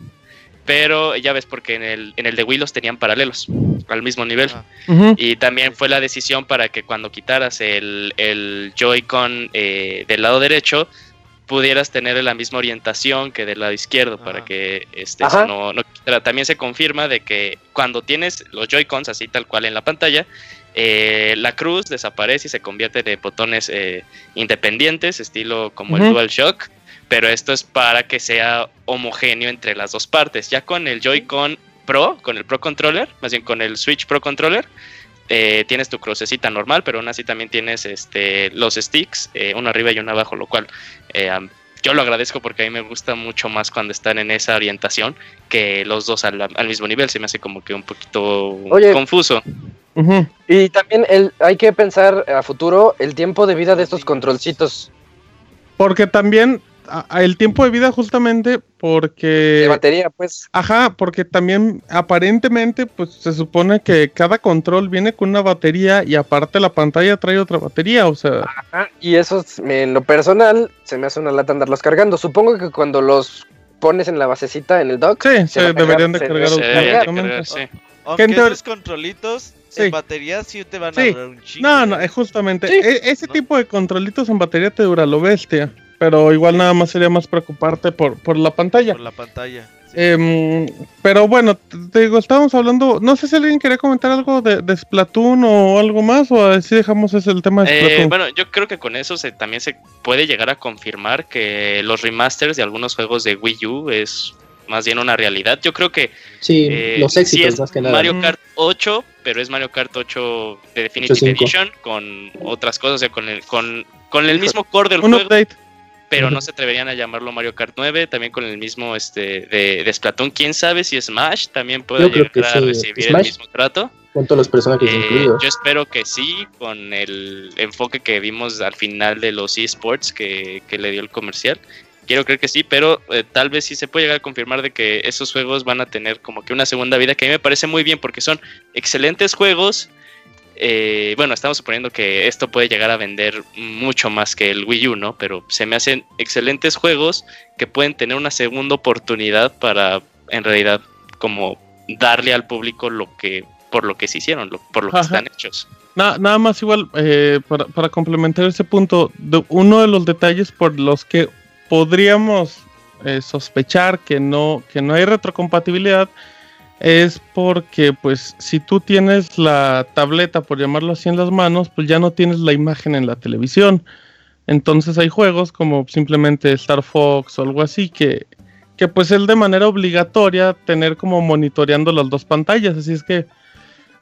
pero ya ves porque en el, en el de Wii los tenían paralelos, al mismo nivel. Ah. Y también fue la decisión para que cuando quitaras el, el Joy-Con eh, del lado derecho, pudieras tener la misma orientación que del lado izquierdo, para Ajá. que este, eso no, no. También se confirma de que cuando tienes los Joy-Cons así tal cual en la pantalla, eh, la cruz desaparece y se convierte de botones eh, independientes, estilo como Ujú. el DualShock. Pero esto es para que sea homogéneo entre las dos partes. Ya con el Joy-Con Pro, con el Pro Controller, más bien con el Switch Pro Controller, eh, tienes tu crucecita normal, pero aún así también tienes este, los sticks, eh, uno arriba y uno abajo, lo cual eh, yo lo agradezco porque a mí me gusta mucho más cuando están en esa orientación que los dos al, al mismo nivel. Se me hace como que un poquito Oye. confuso. Y también el, hay que pensar a futuro el tiempo de vida de estos controlcitos Porque también a- a el tiempo de vida justamente porque... de batería, pues. Ajá, porque también aparentemente pues se supone que cada control viene con una batería y aparte la pantalla trae otra batería, o sea... Ajá, y eso en lo personal se me hace una lata andarlos cargando. Supongo que cuando los pones en la basecita en el dock, Sí, Se cargar, deberían de se- cargar automáticamente. cargar, sí. Aunque esos controlitos Sí. en batería sí te van a Sí. durar un chingo. No, no, ¿eh? es justamente. Sí. e- ese ¿No? tipo de controlitos en batería te dura lo bestia. Pero igual nada más sería más preocuparte por, por la pantalla. Por la pantalla. sí. Em, pero bueno, te, te digo, estábamos hablando. No sé si alguien quería comentar algo de, de Splatoon o algo más, o así dejamos ese el tema de Eh, Splatoon. bueno, yo creo que con eso se, también se puede llegar a confirmar que los remasters de algunos juegos de Wii U es más bien una realidad. Yo creo que Sí, eh, los sí éxitos es más que nada. Mario Mm. Kart 8, pero es Mario Kart 8 de Definitive 8.5. Edition con otras cosas, o sea, con el, con, con el mismo core del Un juego, update. Pero no se atreverían a llamarlo Mario Kart 9, también con el mismo este de, de Splatoon. Quién sabe si Smash también puede llegar que a sí, recibir el mismo trato. Con todos los personajes Eh, incluidos. yo espero que sí, con el enfoque que vimos al final de los esports que, que le dio el comercial. Quiero creer que sí, pero eh, tal vez sí se puede llegar a confirmar de que esos juegos van a tener como que una segunda vida, que a mí me parece muy bien porque son excelentes juegos. Eh, bueno, estamos suponiendo que esto puede llegar a vender mucho más que el Wii U, ¿no? Pero se me hacen excelentes juegos que pueden tener una segunda oportunidad para, en realidad, como darle al público lo que por lo que se hicieron, lo- por lo que están hechos. Na- nada más igual, eh, para, para complementar ese punto, de- uno de los detalles por los que podríamos eh, sospechar que no, que no hay retrocompatibilidad es porque pues si tú tienes la tableta, por llamarlo así, en las manos, pues ya no tienes la imagen en la televisión. Entonces hay juegos como simplemente Star Fox o algo así que, que pues es de manera obligatoria tener como monitoreando las dos pantallas, así es que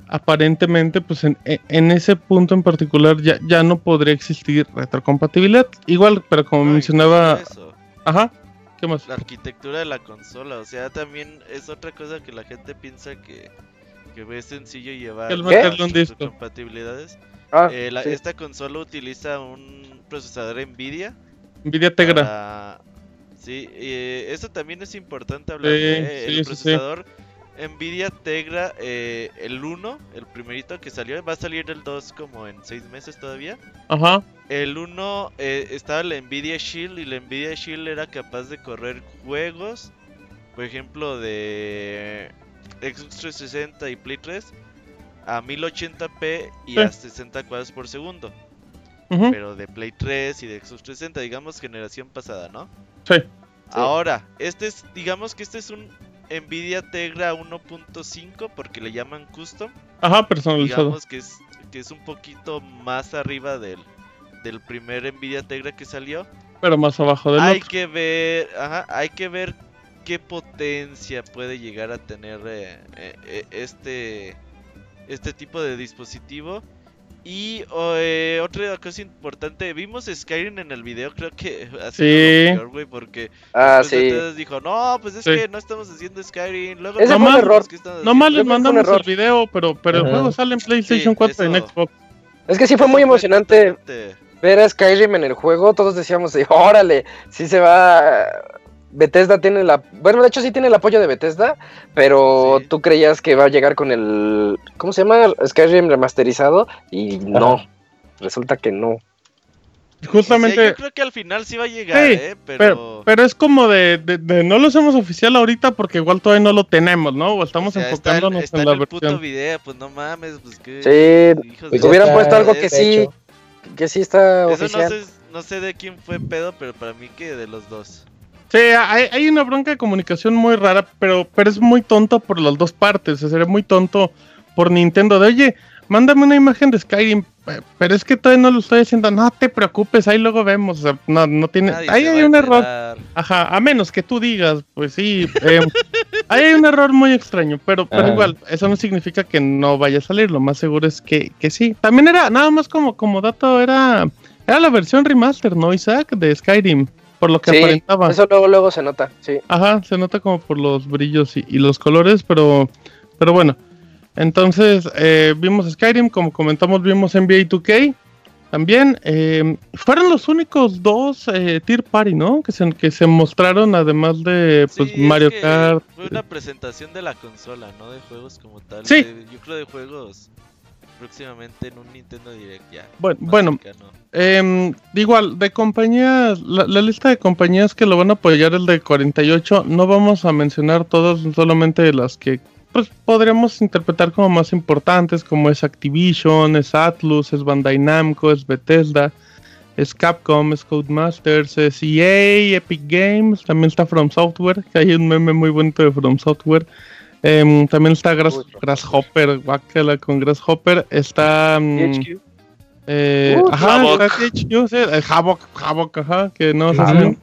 aparentemente pues en, e, en ese punto en particular ya, ya no podría existir retrocompatibilidad. Igual, pero como No, mencionaba, eso, ajá, ¿qué más? la arquitectura de la consola, o sea, también es otra cosa que la gente piensa que, que es sencillo llevar El las retrocompatibilidades. Ah, Eh, la- sí. Esta consola utiliza un procesador Nvidia. Nvidia Tegra. para- Sí, eh, eso también es importante hablar. Sí, de, sí, el sí, sí. procesador Nvidia Tegra, eh, el 1, el primerito que salió, va a salir el 2 como en 6 meses todavía. Ajá, El 1 eh, estaba la Nvidia Shield y la Nvidia Shield era capaz de correr juegos, por ejemplo, de Xbox 360 y Play 3 a 1080p y Sí. a 60 cuadros por segundo. Pero de Play 3 y de Xbox 360, digamos generación pasada, ¿no? sí, Ahora, este es, digamos que este es un Nvidia Tegra 1.5 porque le llaman custom. ajá, personalizado. Digamos que es, que es un poquito más arriba del, del primer Nvidia Tegra que salió. Pero más abajo del Hay otro. que ver, ajá, hay que ver qué potencia puede llegar a tener eh, eh, eh, este este tipo de dispositivo. Y eh, otra cosa importante, vimos Skyrim en el video, creo que ha sido Sí. lo peor, güey, porque Ah, sí. entonces dijo, no, pues es Sí. que no estamos haciendo Skyrim. Luego Ese no error. ¿qué estamos No más haciendo?". les mandamos el video, pero, pero el juego sale en PlayStation Sí, 4 y en Xbox. Es que sí fue muy emocionante ver a Skyrim en el juego. Todos decíamos, de, órale, sí se va. Bethesda tiene la. Bueno, de hecho sí tiene el apoyo de Bethesda, pero Sí. tú creías que va a llegar con el. ¿Cómo se llama? Skyrim remasterizado. Y no. Resulta que no. Justamente, yo creo que al final sí va a llegar, Sí, eh, pero... pero, pero es como de, de- de no lo hacemos oficial ahorita porque igual todavía no lo tenemos, ¿no? O estamos O sea, está el- enfocándonos está en en la el puto versión. video, pues no mames, pues que... Sí, hijos Pues hubieran está puesto algo que hecho. sí. Que sí está Eso no oficial. sé, no sé de quién fue pedo, pero para mí que de los dos. Sí, hay, hay una bronca de comunicación muy rara, pero, pero es muy tonto por las dos partes. O sería muy tonto por Nintendo de, oye, mándame una imagen de Skyrim, pe- pero es que todavía no lo estoy haciendo. No te preocupes, ahí luego vemos. O sea, no, no tiene. Nadie Ahí se hay un error. Ajá, a menos que tú digas, pues sí. eh, ahí hay un error muy extraño, pero, pero igual, eso no significa que no vaya a salir. Lo más seguro es que, que sí. También era, nada más como, como dato, era, era la versión remaster, ¿no, Isaac? De Skyrim, por lo que Sí, aparentaba. eso luego, luego se nota, sí. Ajá, se nota como por los brillos y, y los colores, pero, pero bueno. Entonces, eh, vimos Skyrim, como comentamos, vimos NBA 2K también. eh, fueron los únicos dos eh, Tier Party, ¿no? Que se, que se mostraron, además de pues, Sí, es Mario que Kart. Fue una presentación de la consola, no de juegos como tal. Sí. De- yo creo de juegos próximamente en un Nintendo Direct ya. Bueno, em, igual, de compañías, la, la lista de compañías que lo van a apoyar el de 48, no vamos a mencionar todas, solamente las que pues podríamos interpretar como más importantes, como es Activision, es Atlus, es Bandai Namco, es Bethesda, es Capcom, es Codemasters, es EA, Epic Games, también está From Software, que hay un meme muy bonito de From Software. Em, también está Grass- Grasshopper, guácala con Grasshopper, está... mm, THQ. eh, Uh, ajá, Havok. está THQ, sí, el Havok, Havok, ajá, que no sé Havok. si-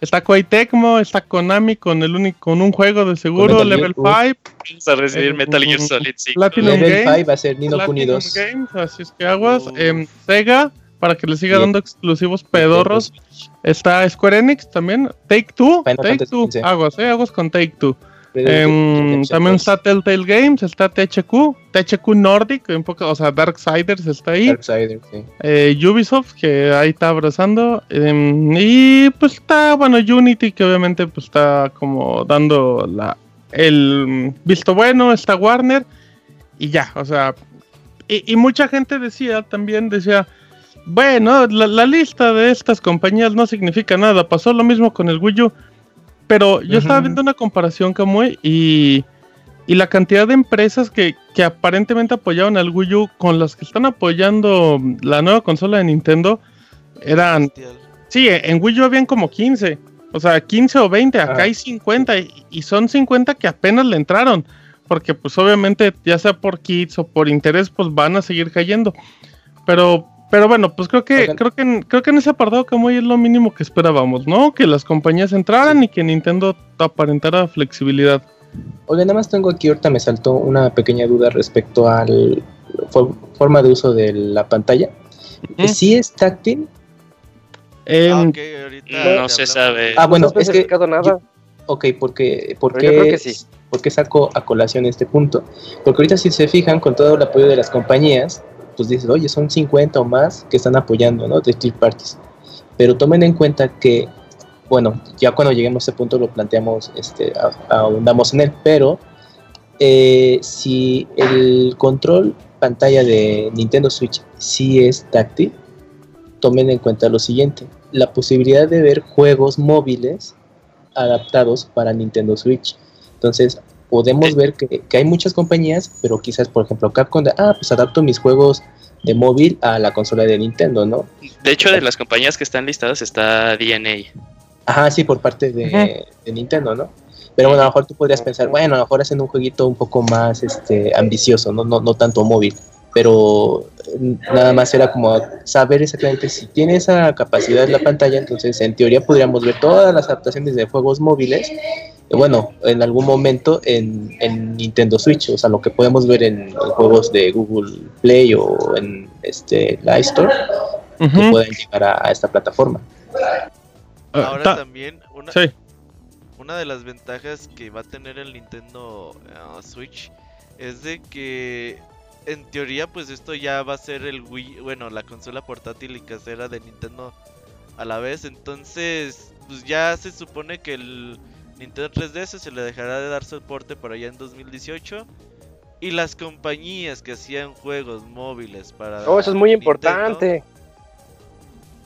Está Koei Tecmo, está Konami con el único, con un juego de seguro, Level Gear, 5, Vamos a recibir Eh, Metal Gear Solid 5. Platinum Level Games, 5 va a ser Nino Kuni Platinum 2. Games, así es que aguas, Uf. em, Sega, para que le siga Bien. dando exclusivos pedorros, está Square Enix también, Take Two, Final Take Fantasy Two, 15. aguas, eh, aguas con Take Two. Em, también 2, está Telltale Games, está THQ, THQ Nordic, un poco, o sea, Darksiders está ahí. Darksiders, sí. eh, Ubisoft, que ahí está abrazando. em, y pues está, bueno, Unity, que obviamente pues está como dando la, el visto bueno, está Warner. Y ya, o sea, y, y mucha gente decía también, decía, bueno, la, la lista de estas compañías no significa nada, pasó lo mismo con el Wii U. Pero yo estaba viendo una comparación, Kamui, y, y la cantidad de empresas que, que aparentemente apoyaban al Wii U con las que están apoyando la nueva consola de Nintendo eran. Sí, en Wii U habían como 15. O sea, 15 o 20, acá Ajá. hay 50 y, y son 50 que apenas le entraron. Porque pues obviamente ya sea por kits o por interés pues van a seguir cayendo. Pero Pero bueno, pues creo que, Oigan. creo que, en- creo que en ese apartado Kamui es lo mínimo que esperábamos, ¿no? Que las compañías entraran y que Nintendo aparentara flexibilidad. Oiga, nada más tengo aquí, ahorita me saltó una pequeña duda respecto al for- forma de uso de la pantalla. ¿Sí es táctil? Em, Ah, ok, ahorita No se sabe. Ah, bueno, no es que nada. Ok, porque, ¿por Pero yo creo qué, que sí. por qué saco a colación este punto? Porque ahorita si se fijan con todo el apoyo de las compañías, pues dices, oye, son 50 o más que están apoyando, ¿no? De third parties. Pero tomen en cuenta que, bueno, ya cuando lleguemos a ese punto lo planteamos, este, ahondamos en él, pero eh, si el control pantalla de Nintendo Switch sí es táctil, tomen en cuenta lo siguiente, la posibilidad de ver juegos móviles adaptados para Nintendo Switch. Entonces, podemos Eh. ver que, que hay muchas compañías, pero quizás, por ejemplo, Capcom, de, ah, pues adapto mis juegos de móvil a la consola de Nintendo, ¿no? De hecho, de las compañías que están listadas está DNA. Ajá, sí, por parte de, Nintendo, ¿no? Pero bueno, a lo mejor tú podrías pensar, bueno, a lo mejor hacen un jueguito un poco más este, ambicioso, no, no, no tanto móvil. Pero eh, nada más era como saber exactamente si tiene esa capacidad la pantalla, entonces en teoría podríamos ver todas las adaptaciones de juegos móviles, bueno, en algún momento en, en Nintendo Switch, o sea, lo que podemos ver en, en juegos de Google Play o en este, la iStore, que puedan llegar a, a esta plataforma. Ah, Ahora ta- también, una, sí. una de las ventajas que va a tener el Nintendo ah, Switch es de que en teoría pues esto ya va a ser el Wii, bueno, la consola portátil y casera de Nintendo a la vez, entonces pues ya se supone que el Nintendo 3DS se le dejará de dar soporte para allá en 2018 y las compañías que hacían juegos móviles para Oh, eso es muy Nintendo- importante.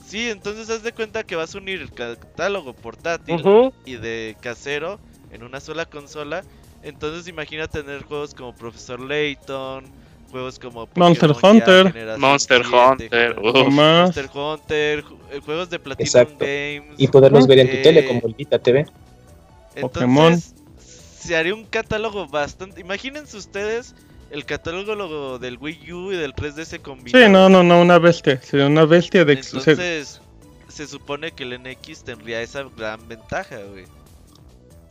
Sí, entonces haz de cuenta que vas a unir el catálogo portátil y de casero en una sola consola. Entonces imagina tener juegos como Profesor Layton, juegos como Monster Pokémon ya Hunter. Monster 7, Hunter, juegos-. Más. Monster Hunter, ju- eh, juegos de Platinum Exacto. Games. Y poderlos ver en tu Eh, tele como el Vita TV. Pokémon. Entonces se haría un catálogo bastante. Imagínense ustedes el catálogo del Wii U y del 3DS combinado. Sí, no, no, no, una bestia. Sería una bestia de... Entonces se supone que el NX tendría esa gran ventaja, güey.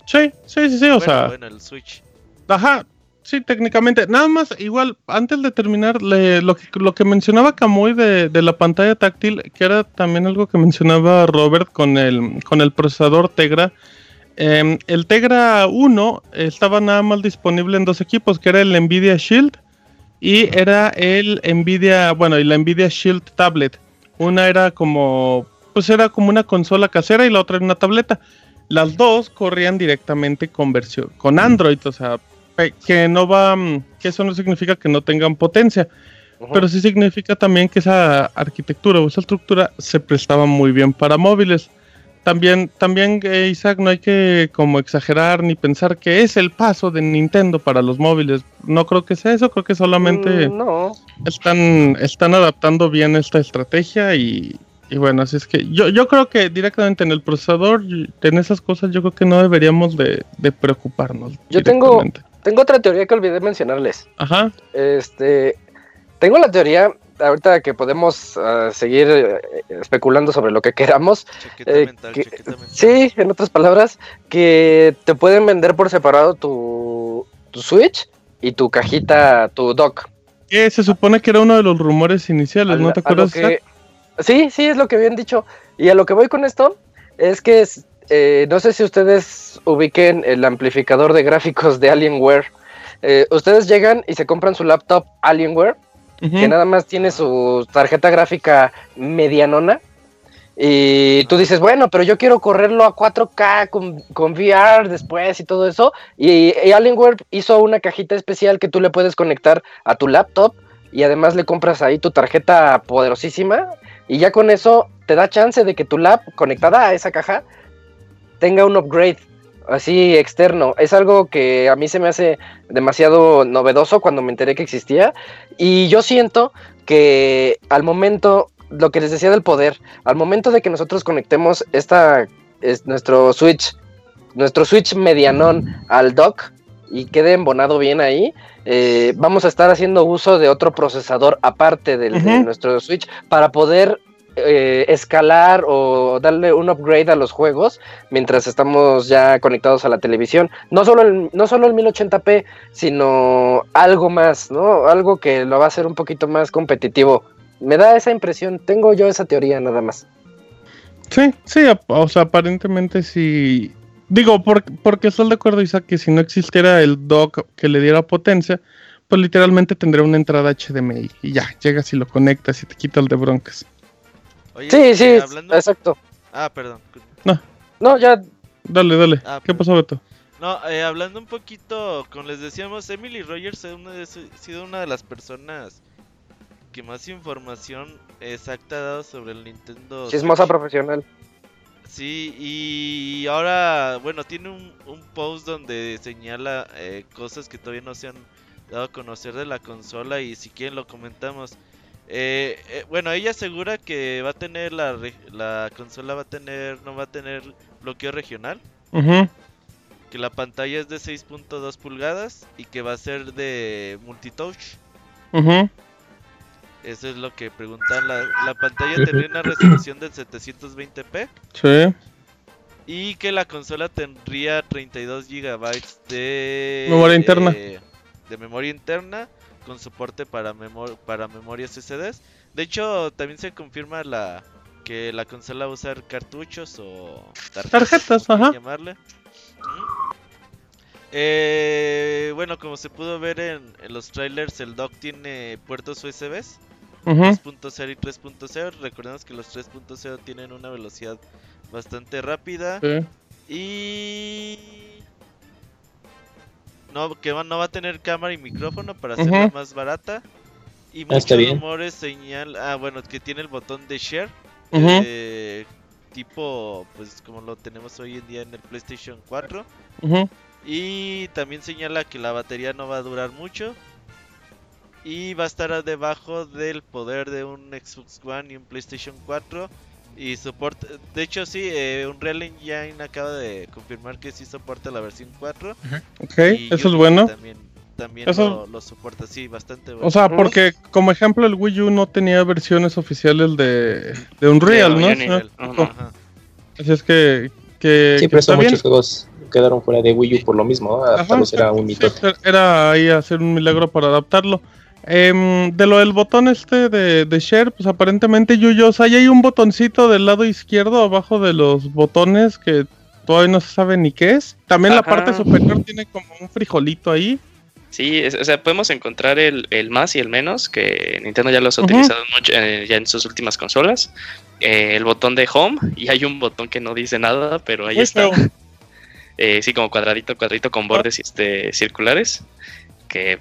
Sí, sí, sí, sí, o bueno, sea... bueno, el Switch. Ajá, sí, técnicamente. Nada más, igual, antes de terminar, le- lo, que, lo que mencionaba Kamui de, de la pantalla táctil, que era también algo que mencionaba Robert con el, con el procesador Tegra. Em, el Tegra 1 estaba nada más disponible en dos equipos, que era el Nvidia Shield y era el Nvidia, bueno, y la Nvidia Shield Tablet. Una era como, pues era como una consola casera y la otra era una tableta. Las dos corrían directamente con versión, con Android, o sea, que no va, mm, que eso no significa que no tengan potencia, pero sí significa también que esa arquitectura o esa estructura se prestaba muy bien para móviles. También, también eh, Isaac, no hay que como exagerar ni pensar que es el paso de Nintendo para los móviles. No creo que sea eso, creo que solamente Mm, no. están, están adaptando bien esta estrategia y, y bueno, así es que yo, yo creo que directamente en el procesador, en esas cosas, yo creo que no deberíamos de, de preocuparnos. Yo tengo-. Tengo otra teoría que olvidé mencionarles. Ajá, Este, tengo la teoría, ahorita que podemos ah, seguir eh, especulando sobre lo que queramos. Chaqueta Eh, mental, que- chaqueta mental. Sí, en otras palabras, que te pueden vender por separado tu, tu Switch y tu cajita, tu dock. que se supone que era uno de los rumores iniciales, A ¿no te acuerdas? que-? Sí, sí, es lo que habían dicho. Y a lo que voy con esto es que eh, no sé si ustedes ubiquen el amplificador de gráficos de Alienware. Eh, ustedes llegan y se compran su laptop Alienware, Que nada más tiene su tarjeta gráfica medianona. Y tú dices, bueno, pero yo quiero correrlo a 4K con, con VR después y todo eso. Y, y Alienware hizo una cajita especial que tú le puedes conectar a tu laptop y además le compras ahí tu tarjeta poderosísima y ya con eso te da chance de que tu lap conectada a esa caja tenga un upgrade así externo. Es algo que a mí se me hace demasiado novedoso cuando me enteré que existía y yo siento que al momento lo que les decía del poder, al momento de que nosotros conectemos esta es nuestro switch nuestro switch medianón al dock y quede embonado bien ahí, eh, vamos a estar haciendo uso de otro procesador aparte del, de nuestro Switch para poder eh, escalar o darle un upgrade a los juegos mientras estamos ya conectados a la televisión. No solo el, no solo el 1080p, sino algo más, ¿no? Algo que lo va a hacer un poquito más competitivo. Me da esa impresión, tengo yo esa teoría nada más. Sí, sí, o sea, aparentemente sí. Digo, por- porque estoy de acuerdo, Isaac, que si no existiera el dock que le diera potencia, pues literalmente tendría una entrada HDMI y ya, llegas y lo conectas y te quita el de broncas. Oye, Sí, eh, sí, hablando... exacto. Ah, perdón. No, ya Dale, dale. Ah, ¿Qué pasó, Beto? No, eh, hablando un poquito, como les decíamos, Emily Rogers ha sido una de las personas que más información exacta ha dado sobre el Nintendo. chismosa Switch. profesional. Sí, y ahora, bueno, tiene un, un post donde señala eh, cosas que todavía no se han dado a conocer de la consola y si quieren lo comentamos. Eh, eh, bueno, ella asegura que va a tener la, consola va a tener, no va a tener bloqueo regional, Ujú, que la pantalla es de 6.2 pulgadas y que va a ser de multitouch. ujú. Eso es lo que preguntan. La, la pantalla tendría una resolución del 720p. Sí. Y que la consola tendría 32 GB de Memoria interna. eh, de memoria interna con soporte para memor para memorias SSDs. De hecho, también se confirma la que la consola va a usar cartuchos o tarjetas, Tarjetas, ajá. llamarle. Eh, bueno, como se pudo ver en, en los trailers, el dock tiene puertos USBs ujú. 2.0 y 3.0. Recordemos que los 3.0 tienen una velocidad bastante rápida. Sí. Y. No, que no va a tener cámara y micrófono para hacerla Ujú. más barata. Y Ah, muchos rumores señalan. Ah, bueno, que tiene el botón de share. Eh, tipo, pues como lo tenemos hoy en día en el PlayStation 4. Ujú. Y también señala que la batería no va a durar mucho. Y va a estar debajo del poder de un Xbox One y un PlayStation 4. Y soporta. De hecho, sí, eh, Unreal Engine acaba de confirmar que sí soporta la versión 4. Ok, y eso es bueno. También, también Eso- lo, lo soporta, sí, bastante bueno. O sea, porque como ejemplo el Wii U no tenía versiones oficiales de, de Unreal, De ¿no? Unreal, Sí, ajá. Ajá. Así es que, que, Sí, pero bien. muchos juegos quedaron fuera de Wii U por lo mismo, ¿no? Adaptarlos Ajá, era un sí. Era ahí hacer un milagro para adaptarlo. Em, de lo del botón este de, de share, pues aparentemente Yuyo, o sea, ahí hay un botoncito del lado izquierdo abajo de los botones que todavía no se sabe ni qué es. También la parte superior tiene como un frijolito ahí. Sí, es- o sea, podemos encontrar el, el más y el menos, que Nintendo ya los ha utilizado mucho, eh, ya en sus últimas consolas. Eh, el botón de home, y hay un botón que no dice nada, pero ahí Muy está. Eh, sí, como cuadradito, cuadradito con bordes este, circulares, que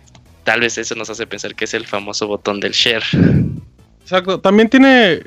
tal vez eso nos hace pensar que es el famoso botón del share. Exacto. También tiene.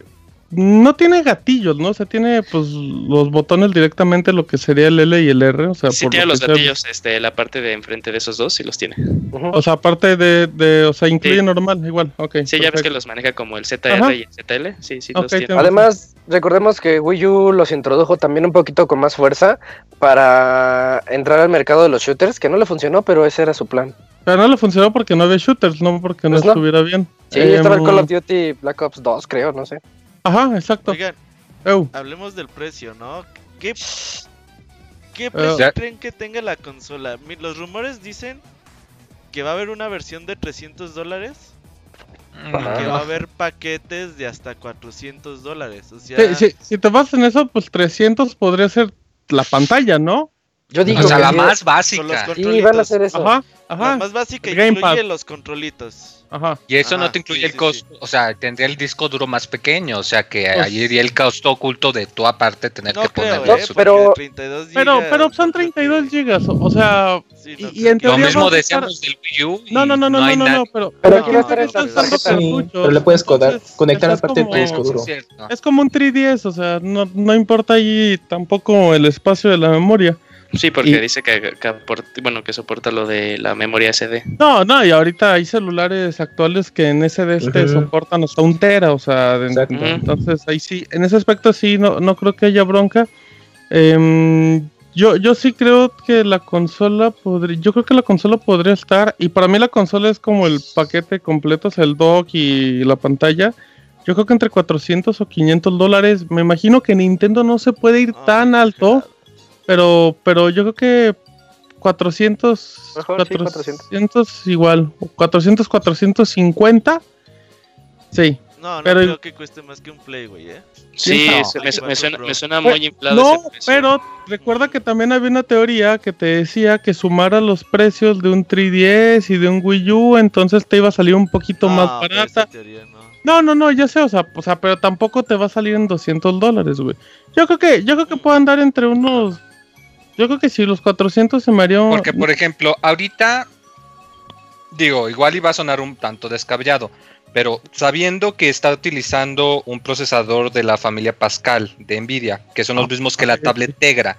No tiene gatillos, ¿no? O sea, tiene pues los botones directamente lo que sería el L y el R. O sea, Sí por tiene lo los que sea- gatillos, este, la parte de enfrente de esos dos, sí los tiene. O sea, aparte de, de o sea, incluye Sí. normal, igual, ok. Sí, ya ves que los maneja como el ZR Ajá. y el ZL, sí, sí Ok, los tiene. Además, recordemos que Wii U los introdujo también un poquito con más fuerza para entrar al mercado de los shooters, que no le funcionó, pero ese era su plan. Pero no le funcionó porque no había shooters, no porque no Pues no. estuviera bien. Sí, estaba el Em, Call of Duty Black Ops 2, creo, no sé. Ajá, exacto. Oigan, hablemos del precio, ¿no? ¿Qué, qué precio Ya- creen que tenga la consola? Los rumores dicen que va a haber una versión de 300 dólares. Ajá. Que va a haber paquetes de hasta 400 dólares. O sea, Sí, sí, si te vas en eso, pues 300 podría ser la pantalla, ¿no? Yo digo O sea, que la más básica. sí, van a hacer eso. Ajá, La ajá, más básica gamepad. incluye los controlitos. ajá. Y eso no te incluye sí, el sí, costo, o sea, tendría el disco duro más pequeño, o sea que Pues- ahí iría el costo oculto de tu aparte tener No que creo, ponerle eh, su- pero- 32 Pero, gigas, pero son no creo 32 que- gigas, o, sea, Sí, y- no y en Lo mismo decíamos del Wii U. y no, no, no, no, no, no, pero, aquí va a estar le puedes conectar aparte tu disco duro. es como un 3DS, o sea, no, no importa ahí tampoco el espacio de la memoria. Sí, porque Y- dice que, que aport- bueno, que soporta lo de la memoria SD. No, no, y ahorita hay celulares actuales que en SD te Ujú. soportan hasta un tera, o sea, de- entonces ahí sí, en ese aspecto sí, no, no creo que haya bronca. Em, Yo, yo sí creo que la consola podría, yo creo que la consola podría estar, y para mí la consola es como el paquete completo, o sea, el dock y la pantalla. Yo creo que entre 400 o 500 dólares. Me imagino que Nintendo no se puede ir tan alto, claro. Pero, pero yo creo que 400, Mejor, sí, 400 igual, o 400, 450. Sí. No, no Pero- creo que cueste más que un Play, güey, ¿eh? Sí, se- me, me suena, me suena muy inflado No, ese precio. pero recuerda que también había una teoría que te decía que sumara los precios de un 3DS y de un Wii U, entonces te iba a salir un poquito No, más barata. teoría. No, no, no, ya sé, o sea, o sea, pero tampoco te va a salir en 200 dólares, güey. Yo creo que, yo creo que puede andar entre unos, yo creo que si los 400 se me haría Porque, por ejemplo, ahorita, digo, igual iba a sonar un tanto descabellado, pero sabiendo que está utilizando un procesador de la familia Pascal de Nvidia, que son los mismos que la tablet Tegra,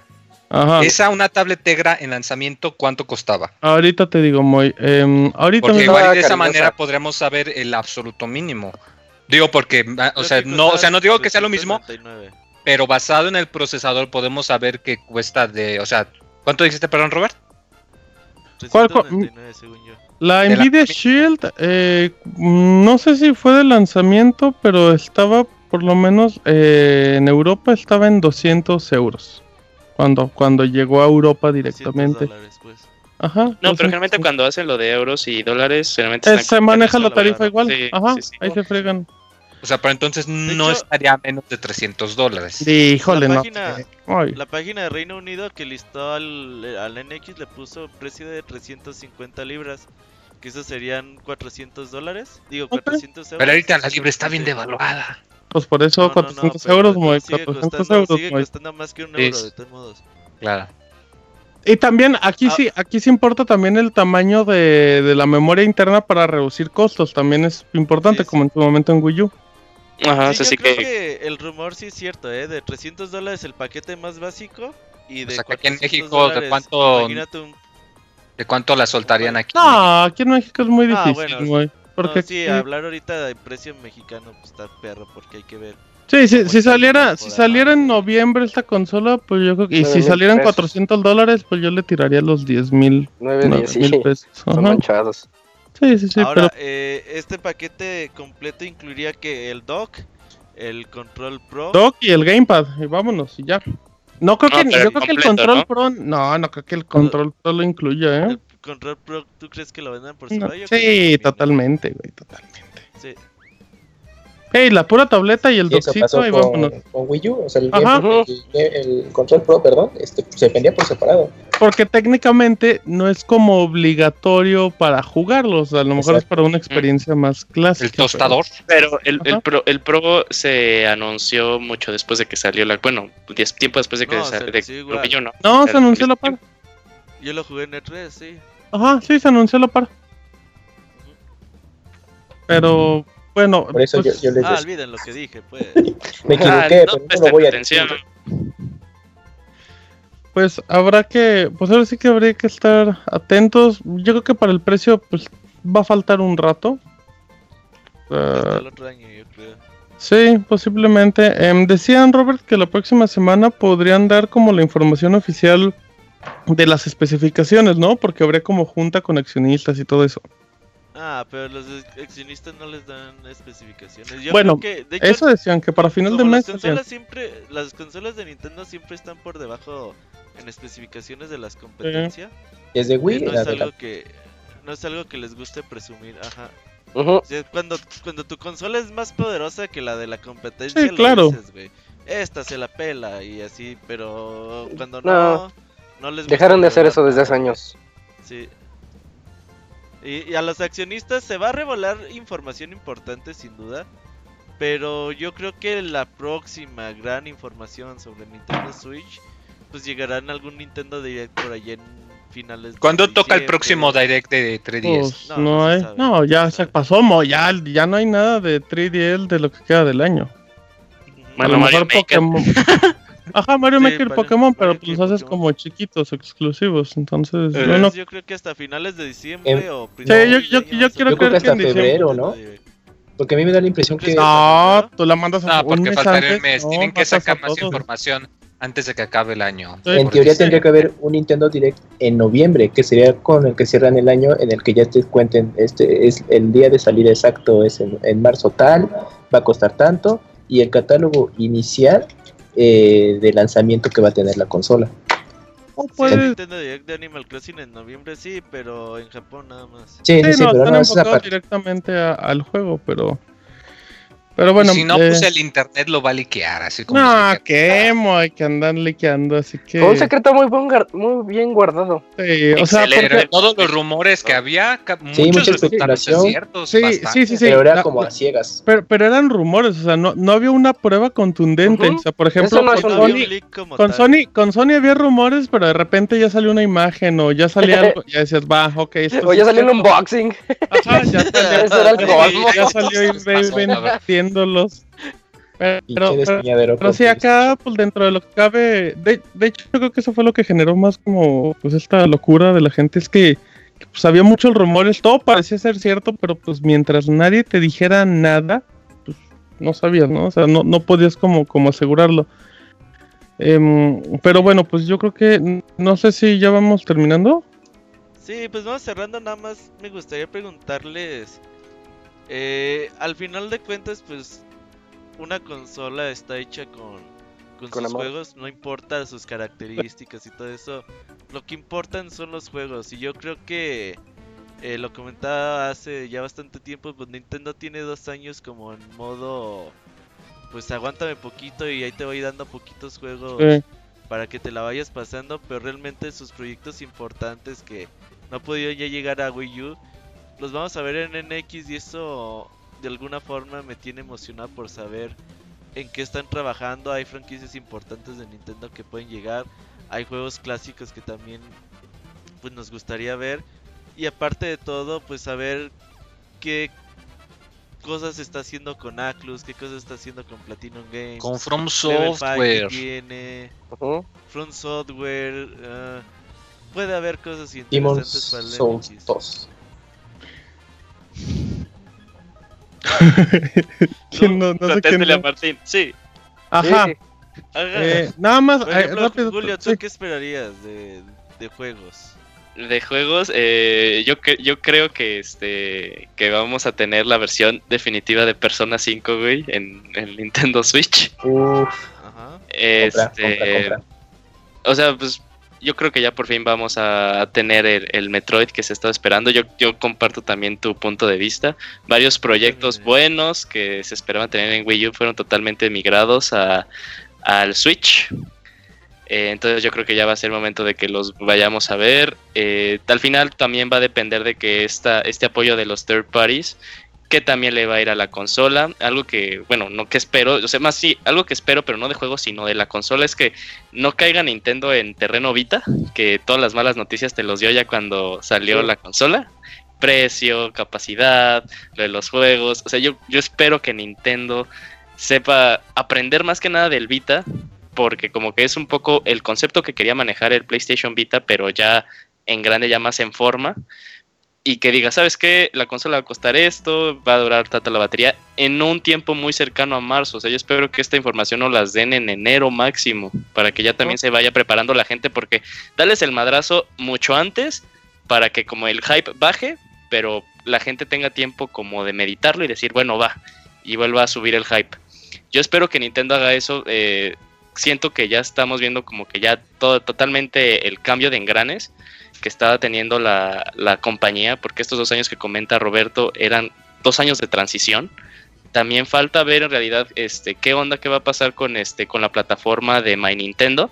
Ajá. esa una tablet Tegra en lanzamiento, ¿cuánto costaba? Ahorita te digo, Moy. em, ahorita Porque igual de esa cariñosa. manera podríamos saber el absoluto mínimo. Digo, porque, ah, o sea, no, o sea, no digo que sea lo mismo, 399. Pero basado en el procesador podemos saber que cuesta de, o sea, ¿cuánto dijiste, perdón, Robert? ¿Cuál- cuál- 399, según yo. La de la- Nvidia Shield, eh, no sé si fue de lanzamiento, pero estaba por lo menos eh, en Europa estaba en 200 euros. Cuando, cuando llegó a Europa 200 directamente. dólares, pues. Ajá. No, pero 200. generalmente cuando hacen lo de euros y dólares, generalmente Eh, se maneja la tarifa igual. Sí, Ajá, sí, sí. ahí se fregan. O sea, pero entonces no hecho- estaría a menos de 300 dólares. Híjole, La no. página-. Ay, La página de Reino Unido que listó al, al NX le puso precio de 350 libras. Que eso serían 400 dólares. Digo, 400 euros. Pero ahorita la libre está bien Sí. devaluada. pues por eso No, no, no, 400 pero euros, no, sigue 400 costando- euros, Sigue costando más que un Sí. euro, de todos modos. Claro. Y también aquí Ah. sí, aquí sí importa también el tamaño de, de la memoria interna para reducir costos. También es importante, Sí, como en tu momento en Wii U. Ajá, sí, sí, yo creo que, que... el rumor sí es cierto, ¿eh? De 300 dólares el paquete más básico. Y O de sea, que aquí en 400 México, ¿de cuánto- Imagínate un. ¿De cuánto la soltarían aquí? No, aquí en México es muy Ah, difícil, bueno, güey. Porque no, sí, aquí- hablar ahorita de precio mexicano pues, está perro porque hay que ver. Sí, sí, si saliera, si saliera en noviembre esta consola, pues yo creo que, y si mil salieran pesos. 400 dólares, pues yo le tiraría los 10 mil, 9, 10, sí. mil pesos. Son manchados. Sí, sí, sí, Ahora, pero eh, este paquete completo incluiría que el dock, el control pro. Dock y el Gamepad, y vámonos, y ya. No creo No, que, yo creo que el Control ¿no? Pro, no, no creo que el Control Pro lo incluya, ¿eh? El control pro, ¿tú crees que lo vendan por No, separado? Que sí, sí. totalmente, güey, totalmente. Sí. Ey, la pura tableta y el pasó y con, vámonos. con Wii U, o sea, el. Game- el- el Control Pro, perdón, este, se vendía por separado. Porque técnicamente no es como obligatorio para jugarlos, a lo mejor es para una experiencia más clásica. El tostador. pero el. Pro, el Pro se anunció mucho después de que salió la, bueno, 10 tiempo después de que No, se salió igual. Wii U, ¿no? No, se anunció la el- par. Yo lo jugué en E3, sí. Ajá, sí, se anunció la par. Pero, bueno, Por eso pues, yo, yo les Ah, olviden lo que dije, pues. me Ah, equivoqué, no pero no lo voy a decir. pues habrá que, pues ahora sí que habría que estar atentos. Yo creo que para el precio, pues va a faltar un rato. Hasta Ah, el otro año, yo creo. sí, posiblemente. Em, decían, Robert, que la próxima semana podrían dar como la información oficial de las especificaciones, ¿no? Porque habría como junta con accionistas y todo eso. Ah, pero los accionistas no les dan especificaciones. Yo Bueno, creo que, de hecho, Eso decían que para final de mes. las consolas siempre, las consolas de Nintendo siempre están por debajo en especificaciones de las competencias. Desde Wii, que no es algo que no es algo que les guste presumir, ajá. Ujú. O sea, cuando, cuando tu consola es más poderosa que la de la competencia, Sí, lo claro. dices, güey. Esta se la pela y así, pero cuando No. no, no, les gusta, Dejaron de hacer eso desde hace años. Sí. Y, y a los accionistas se va a revelar información importante sin duda. Pero yo creo que la próxima gran información sobre Nintendo Switch pues llegará en algún Nintendo Direct por allá en finales de ¿Cuándo toca el próximo Direct de 3DS? Pues, No, no, hay. sabe, No, no ya se pasó, mo, ya, ya no hay nada de 3DL de lo que queda del año. A lo Mario mejor Maker. Pokémon. Ajá, Mario Sí, Maker y Pokémon, pero Mario pues los haces Pokémon. como chiquitos, exclusivos. Entonces, Eh, yo no- yo creo que hasta finales de diciembre Em, o Sí, yo- de yo- yo a quiero Yo creo que hasta en diciembre, febrero, ¿no? Porque a mí me da la impresión que ¿Crees No, tú la mandas a No, un porque mes faltaría antes, un mes. no, Tienen que sacar más información antes de que acabe el año. Sí, En teoría sí. tendría que haber un Nintendo Direct en noviembre, que sería con el que cierran el año, en el que ya te cuenten, este es el día de salida exacto, es en, en marzo tal, va a costar tanto, y el catálogo inicial eh, de lanzamiento que va a tener la consola. O Sí, puede- Nintendo Direct de Animal Crossing en noviembre sí, pero en Japón nada más. Sí, Sí, sí, sí, no, pero están no, enfocados directamente a- al juego, pero. Pero bueno. si no, eh, pues el internet lo va a liquear, así como. No, qué emo, hay que andar liqueando, así que. Fue un secreto muy, buen muy bien guardado. sí, o sea, porque- todos los rumores que había, Sí, muchos resultaron ciertos. Sí, bastante. sí, sí, sí. pero era la- como a ciegas. pero, pero eran rumores, o sea, no, no había una prueba contundente. Ujú. O sea, por ejemplo, Eso no con No Sony, con. Sony, con Sony había rumores, pero de repente ya salió una imagen o ya salía algo, ya decías, va, ok, esto O ya salió un cierto". unboxing. Ajá, ya salió, Ese era el ya salió Pero, pero, pero sí, acá, pues dentro de lo que cabe, de, de hecho, yo creo que eso fue lo que generó más como, pues, esta locura de la gente, es que, que, pues, había muchos rumores, todo parecía ser cierto, pero pues mientras nadie te dijera nada, pues, no sabías, ¿no? O sea, no, no podías como, como asegurarlo. Em, pero bueno, pues yo creo que, no sé si ya vamos terminando. Sí, pues vamos cerrando nada más. Me gustaría preguntarles. Eh, al final de cuentas, pues una consola está hecha con, con, Con sus amor. juegos, no importa sus características y todo eso. Lo que importan son los juegos. Y yo creo que eh, lo comentaba hace ya bastante tiempo. Pues Nintendo tiene dos años como en modo. Pues aguántame poquito y ahí te voy dando poquitos juegos Sí. para que te la vayas pasando, pero realmente sus proyectos importantes que no han podido ya llegar a Wii U, los vamos a ver en NX y eso de alguna forma me tiene emocionado por saber en qué están trabajando. Hay franquicias importantes de Nintendo que pueden llegar, hay juegos clásicos que también pues nos gustaría ver y aparte de todo pues saber qué cosas está haciendo con Atlus, qué cosas está haciendo con Platinum Games. Con From Level 5 que Software. tiene. Front Software. ah, puede haber cosas Demon's interesantes para el Souls NX. 2. ¿Quién no, no sé quién a? Martín. Sí. Ajá. Eh, nada más, Por eh, ejemplo, rápido. Julio, ¿tú sí. qué esperarías de, de juegos? De juegos, eh, yo, cre- yo creo que este que vamos a tener la versión definitiva de Persona 5, güey, en el Nintendo Switch. Uf, Ajá. compra, Este, compra, compra. o sea, pues yo creo que ya por fin vamos a tener el, el Metroid que se estaba esperando. Yo, yo comparto también tu punto de vista. Varios proyectos Sí. buenos que se esperaban tener en Wii U fueron totalmente migrados a, al Switch. Eh, entonces yo creo que ya va a ser momento de que los vayamos a ver. Eh, al final también va a depender de que esta, este apoyo de los third parties, que también le va a ir a la consola. Algo que, bueno, no que espero, o sea, más sí, algo que espero, pero no de juego, sino de la consola, es que no caiga Nintendo en terreno Vita, que todas las malas noticias te los dio ya cuando salió Sí. la consola. Precio, capacidad, lo de los juegos. O sea, yo, yo espero que Nintendo sepa aprender más que nada del Vita, porque como que es un poco el concepto que quería manejar el PlayStation Vita, pero ya en grande, ya más en forma. Y que diga, ¿sabes qué? La consola va a costar esto, va a durar tanta la batería en un tiempo muy cercano a marzo. O sea, yo espero que esta información nos las den en enero máximo, para que ya también se vaya preparando la gente, porque darles el madrazo mucho antes, para que como el hype baje, pero la gente tenga tiempo como de meditarlo y decir, bueno, va, y vuelva a subir el hype. Yo espero que Nintendo haga eso. eh, siento que ya estamos viendo como que ya todo totalmente el cambio de engranes que estaba teniendo la, la compañía, porque estos dos años que comenta Roberto eran dos años de transición. También falta ver en realidad este qué onda qué va a pasar con este con la plataforma de My Nintendo,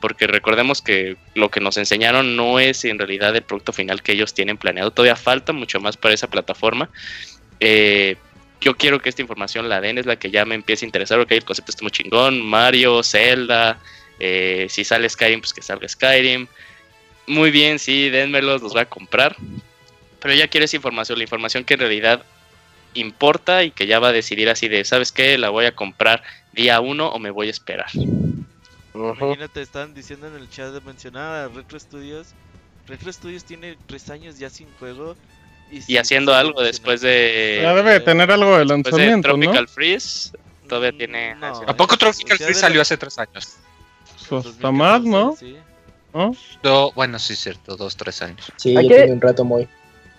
porque recordemos que lo que nos enseñaron no es en realidad el producto final que ellos tienen planeado. Todavía falta mucho más para esa plataforma. Eh, yo quiero que esta información la den, es la que ya me empieza a interesar, porque el concepto está muy chingón. Mario, Zelda, eh, si sale Skyrim, pues que salga Skyrim. Muy bien, sí, denmelos, los voy a comprar. Pero ya quiero esa información, la información que en realidad importa y que ya va a decidir así de, ¿sabes qué? La voy a comprar día uno o me voy a esperar. Imagínate, estaban diciendo en el chat de mencionar a Retro Studios. Retro Studios tiene tres años ya sin juego. Y, haciendo algo después de, Ya debe de tener algo de de lanzamiento, ¿no? Tropical Freeze. todavía tiene- No, ¿A poco Tropical sea, Freeze de salió hace tres años? pues hasta más, ¿no? Sí. ¿No? No, bueno, sí, cierto, dos, tres años. Sí, tiene un rato muy.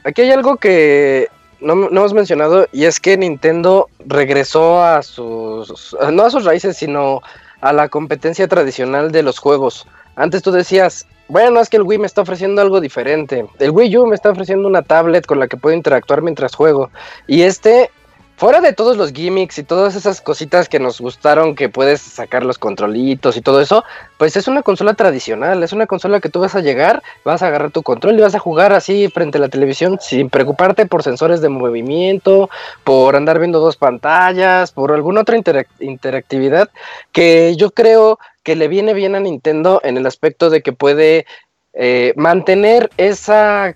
Aquí hay algo que no, no hemos mencionado y es que Nintendo regresó a sus, no a sus raíces, sino a la competencia tradicional de los juegos. Antes tú decías, bueno, es que el Wii me está ofreciendo algo diferente. El Wii U me está ofreciendo una tablet con la que puedo interactuar mientras juego. Y este, fuera de todos los gimmicks y todas esas cositas que nos gustaron, que puedes sacar los controlitos y todo eso, pues es una consola tradicional, es una consola que tú vas a llegar, vas a agarrar tu control y vas a jugar así frente a la televisión sin preocuparte por sensores de movimiento, por andar viendo dos pantallas, por alguna otra interac- interactividad que yo creo que le viene bien a Nintendo en el aspecto de que puede eh, mantener esa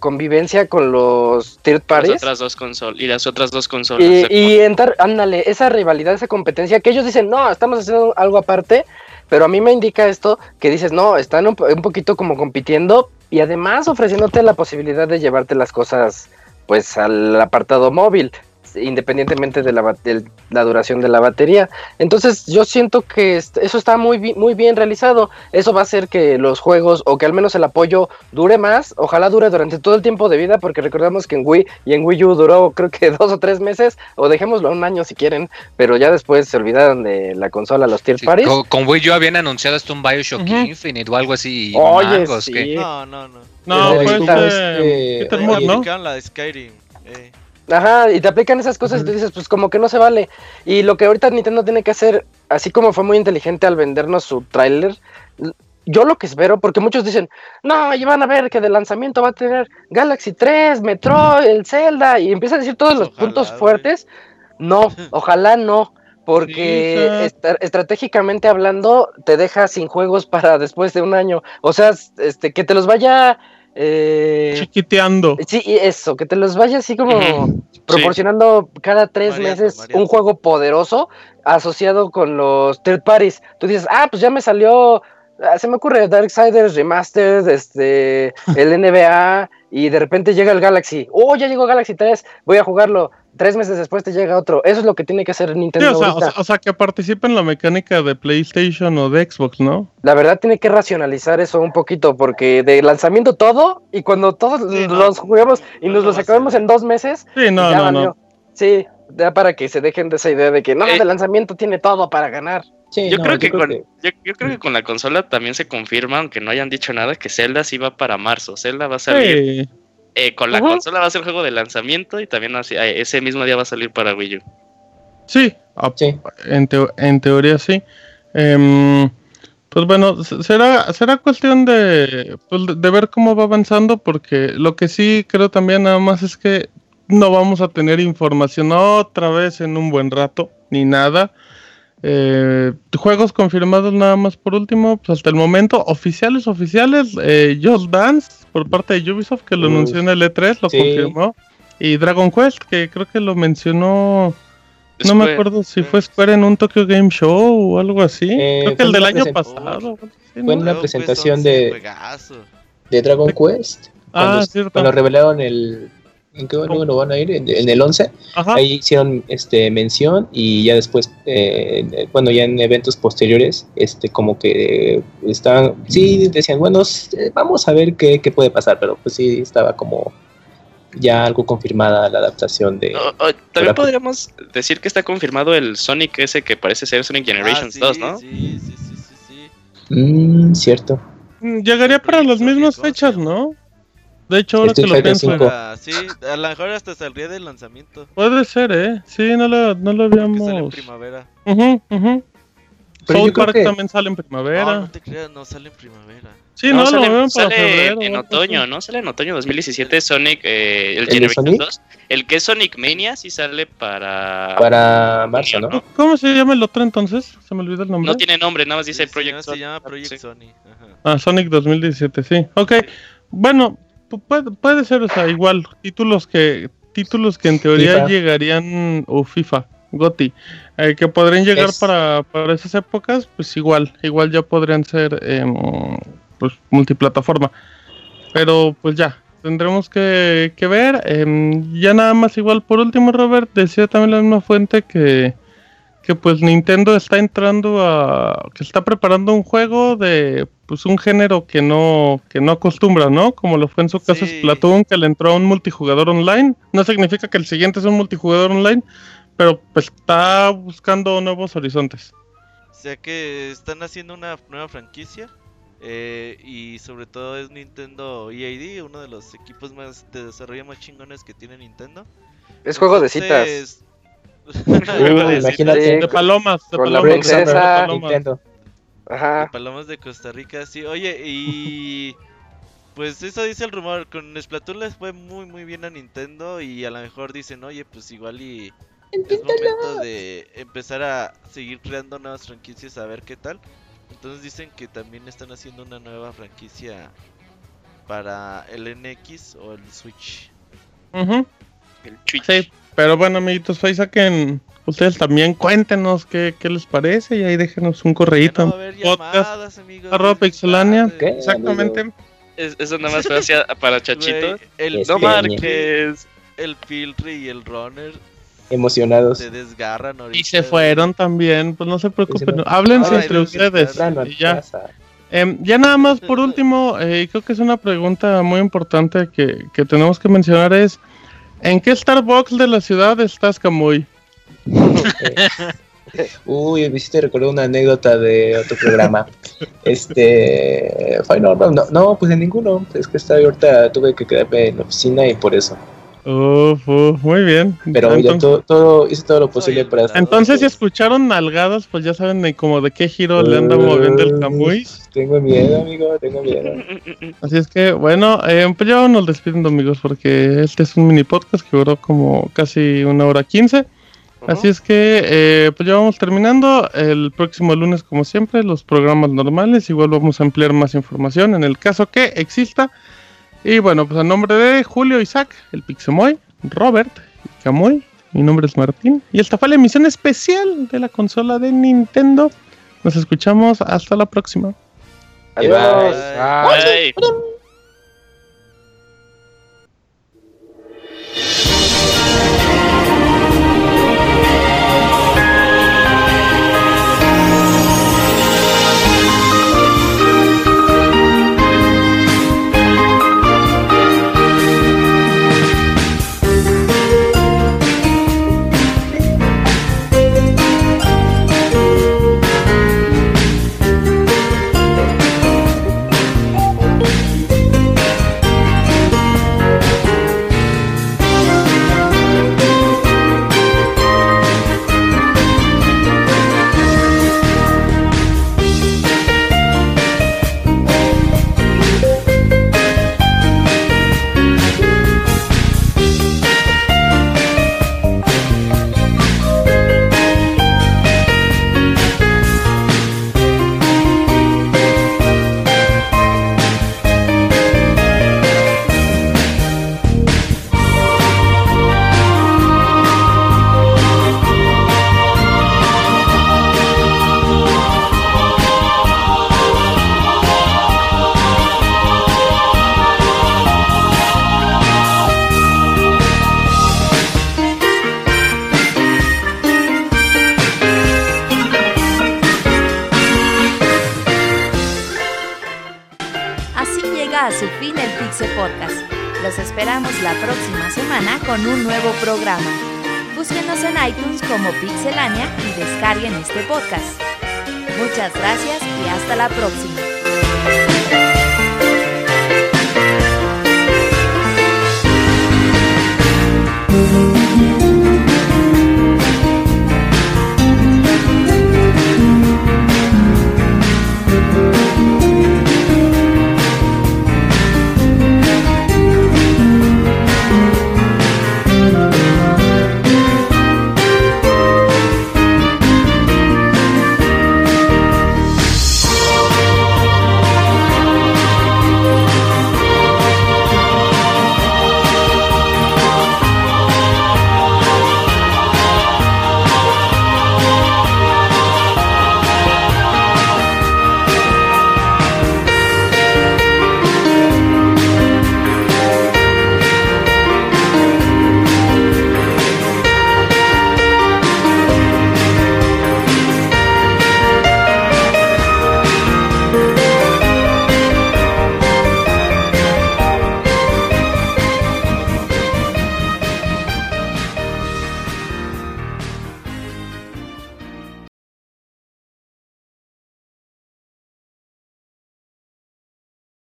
convivencia con los third Las parties otras dos consolas y las otras dos consolas. y, entrar, ándale, esa rivalidad, esa competencia, que ellos dicen, no, estamos haciendo algo aparte, pero a mí me indica esto, que dices, no, están un, un poquito como compitiendo y además ofreciéndote la posibilidad de llevarte las cosas, pues, al apartado móvil, independientemente de la, de la duración de la batería. Entonces yo siento que eso está muy, bi- muy bien realizado. Eso va a hacer que los juegos, o que al menos el apoyo dure más, ojalá dure durante todo el tiempo de vida, porque recordamos que en Wii y en Wii U duró creo que dos o tres meses, o dejémoslo un año si quieren, pero ya después se olvidaron de la consola, los tier Sí, parties. con, con Wii U habían anunciado hasta un Bioshock. Infinite o algo así. Oye, mangos, sí. que- No, no, no. No, ahí Moore, ¿no? Aplicaron la de Skyrim. Ajá, y te aplican esas cosas y tú dices, pues como que no se vale. Y lo que ahorita Nintendo tiene que hacer, así como fue muy inteligente al vendernos su tráiler, yo lo que espero, porque muchos dicen, no, y van a ver que de lanzamiento va a tener Galaxy 3, Metroid, el Zelda, y empieza a decir todos los Ojalá, puntos güey. fuertes. No, ojalá no, porque Sí, estratégicamente hablando, te deja sin juegos para después de un año. O sea, este, que te los vaya... eh, Chiquiteando. Sí, y eso, que te los vaya así como proporcionando cada tres meses un juego poderoso asociado con los third parties. Tú dices, ah, pues ya me salió, ah, se me ocurre Darksiders Remastered, este, el NBA, y de repente llega el Galaxy. Oh, ya llegó Galaxy 3, voy a jugarlo. Tres meses después te llega otro. Eso es lo que tiene que hacer Sí, Nintendo o, sea, o, ahorita. sea, o sea, que participa en la mecánica de PlayStation o de Xbox, ¿no? La verdad tiene que racionalizar eso un poquito, porque de lanzamiento todo, y cuando todos Sí, no, los juguemos y no nos lo los va a acabemos hacer. en dos meses, Sí, no, ya no. Sí, ya para que se dejen de esa idea de que no, Eh, de lanzamiento tiene todo para ganar. Sí, Yo, no, creo que con, que- yo, yo creo que con la consola también se confirma, aunque no hayan dicho nada, que Zelda sí va para marzo. Zelda va a salir. Sí. Eh, con la consola va a ser juego de lanzamiento y también así- eh, ese mismo día va a salir para Wii U. Sí, a- Sí. en, teo- en teoría sí. Em, pues bueno, será, será cuestión de, pues, de- de ver cómo va avanzando, porque lo que sí creo también nada más es que no vamos a tener información otra vez en un buen rato, ni nada. Eh, juegos confirmados nada más por último, pues hasta el momento, oficiales, oficiales, eh, Just Dance por parte de Ubisoft, que lo anunció en el E3, lo Sí. confirmó. Y Dragon Quest, que creo que lo mencionó no me acuerdo si fue Square en un Tokyo Game Show o algo así. Eh, Creo que fue el del año pasado. sí, Fue ¿no? en una presentación 11, de- de Dragon Quest. Ah, Cuando, cierto. cuando revelaron el. ¿En qué número van a ir? En, en el 11. Ajá. Ahí hicieron este, mención y ya después, eh, bueno, ya en eventos posteriores, este, como que eh, estaban, sí, decían, bueno, eh, vamos a ver qué, qué puede pasar, pero pues sí, estaba como ya algo confirmada la adaptación de... También podríamos decir que está confirmado el Sonic ese que parece ser Sonic Generations Ah, sí, 2, ¿no? Sí, sí, sí, sí, sí. Mm, cierto. Mm, Llegaría para las mismas fechas, ¿no? De hecho, ahora que Street lo Fighter pienso. Para- sí, a lo mejor hasta saldría del lanzamiento. puede ser, ¿eh? Sí, no lo, no lo Que sale en habíamos. primavera. Yo South creo Park que- también sale en primavera. No, no te creas, no sale en primavera. sí, no, lo sale, veo para sale febrero. en otoño. ¿no? Sale en otoño 2017 Sonic, eh, el, de Generations Sonic? 2. El que es Sonic Mania sí sale para... Para marzo, ¿no? ¿no? ¿Cómo se llama el otro entonces? Se me olvidó el nombre. No tiene nombre, nada más dice Sí, Project se Sonic. llama Project Sí. Ajá. Ah, Sonic 2017, sí. Ok. Bueno, pu- puede, puede ser, o sea, igual. Títulos que títulos que en teoría FIFA. llegarían. O FIFA, GOTI. eh, que podrían llegar Es- para, para esas épocas, pues igual. Igual ya podrían ser em, pues multiplataforma. Pero pues ya. Tendremos que, que ver. em, ya nada más igual por último, Robert, decía también la misma fuente que, que pues Nintendo está entrando a que está preparando un juego de pues un género que no que no acostumbra, ¿no? Como lo fue en su caso Sí. Splatoon que le entró a un multijugador online. No significa que el siguiente es un multijugador online, pero pues está buscando nuevos horizontes. O sea que están haciendo una nueva franquicia. eh, y sobre todo es Nintendo EAD, uno de los equipos más de desarrollo más chingones que tiene Nintendo. Es juego de citas. Uh, imagínate. De palomas, de con la palomas. princesa. de palomas. Nintendo. Ajá. Palomas de Costa Rica, sí. Oye, y pues eso dice el rumor. Con Splatoon les fue muy muy bien a Nintendo y a lo mejor dicen, oye, pues igual y es momento de empezar a seguir creando nuevas franquicias a ver qué tal. Entonces dicen que también están haciendo una nueva franquicia para el NX o el Switch. Ujú. El Twitch. Sí, pero bueno, amiguitos, ahí saquen ustedes también cuéntenos qué, qué les parece y ahí déjenos un correíto. no podcast, amigos. arroba pixelania. Exactamente. Es- eso nada más fue hacia- para Chachito. Güey, el, No marques. el Piltre y el Runner Emocionados. se desgarran ahorita. Y se fueron también, pues no se preocupen. no. Háblense entre ustedes. y ya. Em, ya nada más por último, eh, creo que es una pregunta muy importante que, que tenemos que mencionar es ¿En qué Starbucks de la ciudad estás, Camuy? Uy, me hiciste recordar una anécdota de otro programa. Este. Fue no, no, no, no, pues en ninguno. Es que está ahorita tuve que quedarme en la oficina y por eso. Uf, uf, muy bien. Pero oye, entonces, todo, todo, hice todo lo posible el para entonces, si escucharon nalgadas, pues ya saben de como de qué giro le anda moviendo el Camuy. Tengo miedo, amigo, tengo miedo. Así es que, bueno, eh, pues ya nos despidiendo, amigos, porque este es un mini podcast que duró como casi una hora quince. Así es que, eh, pues ya vamos terminando. El próximo lunes, como siempre, los programas normales. Igual vamos a ampliar más información en el caso que exista. Y bueno, pues a nombre de Julio, Isaac, el Pixemoy, Robert y Camuy, mi nombre es Martín. Y esta fue la emisión especial de la consola de Nintendo. Nos escuchamos hasta la próxima. Adiós. Bye. Bye. Ay.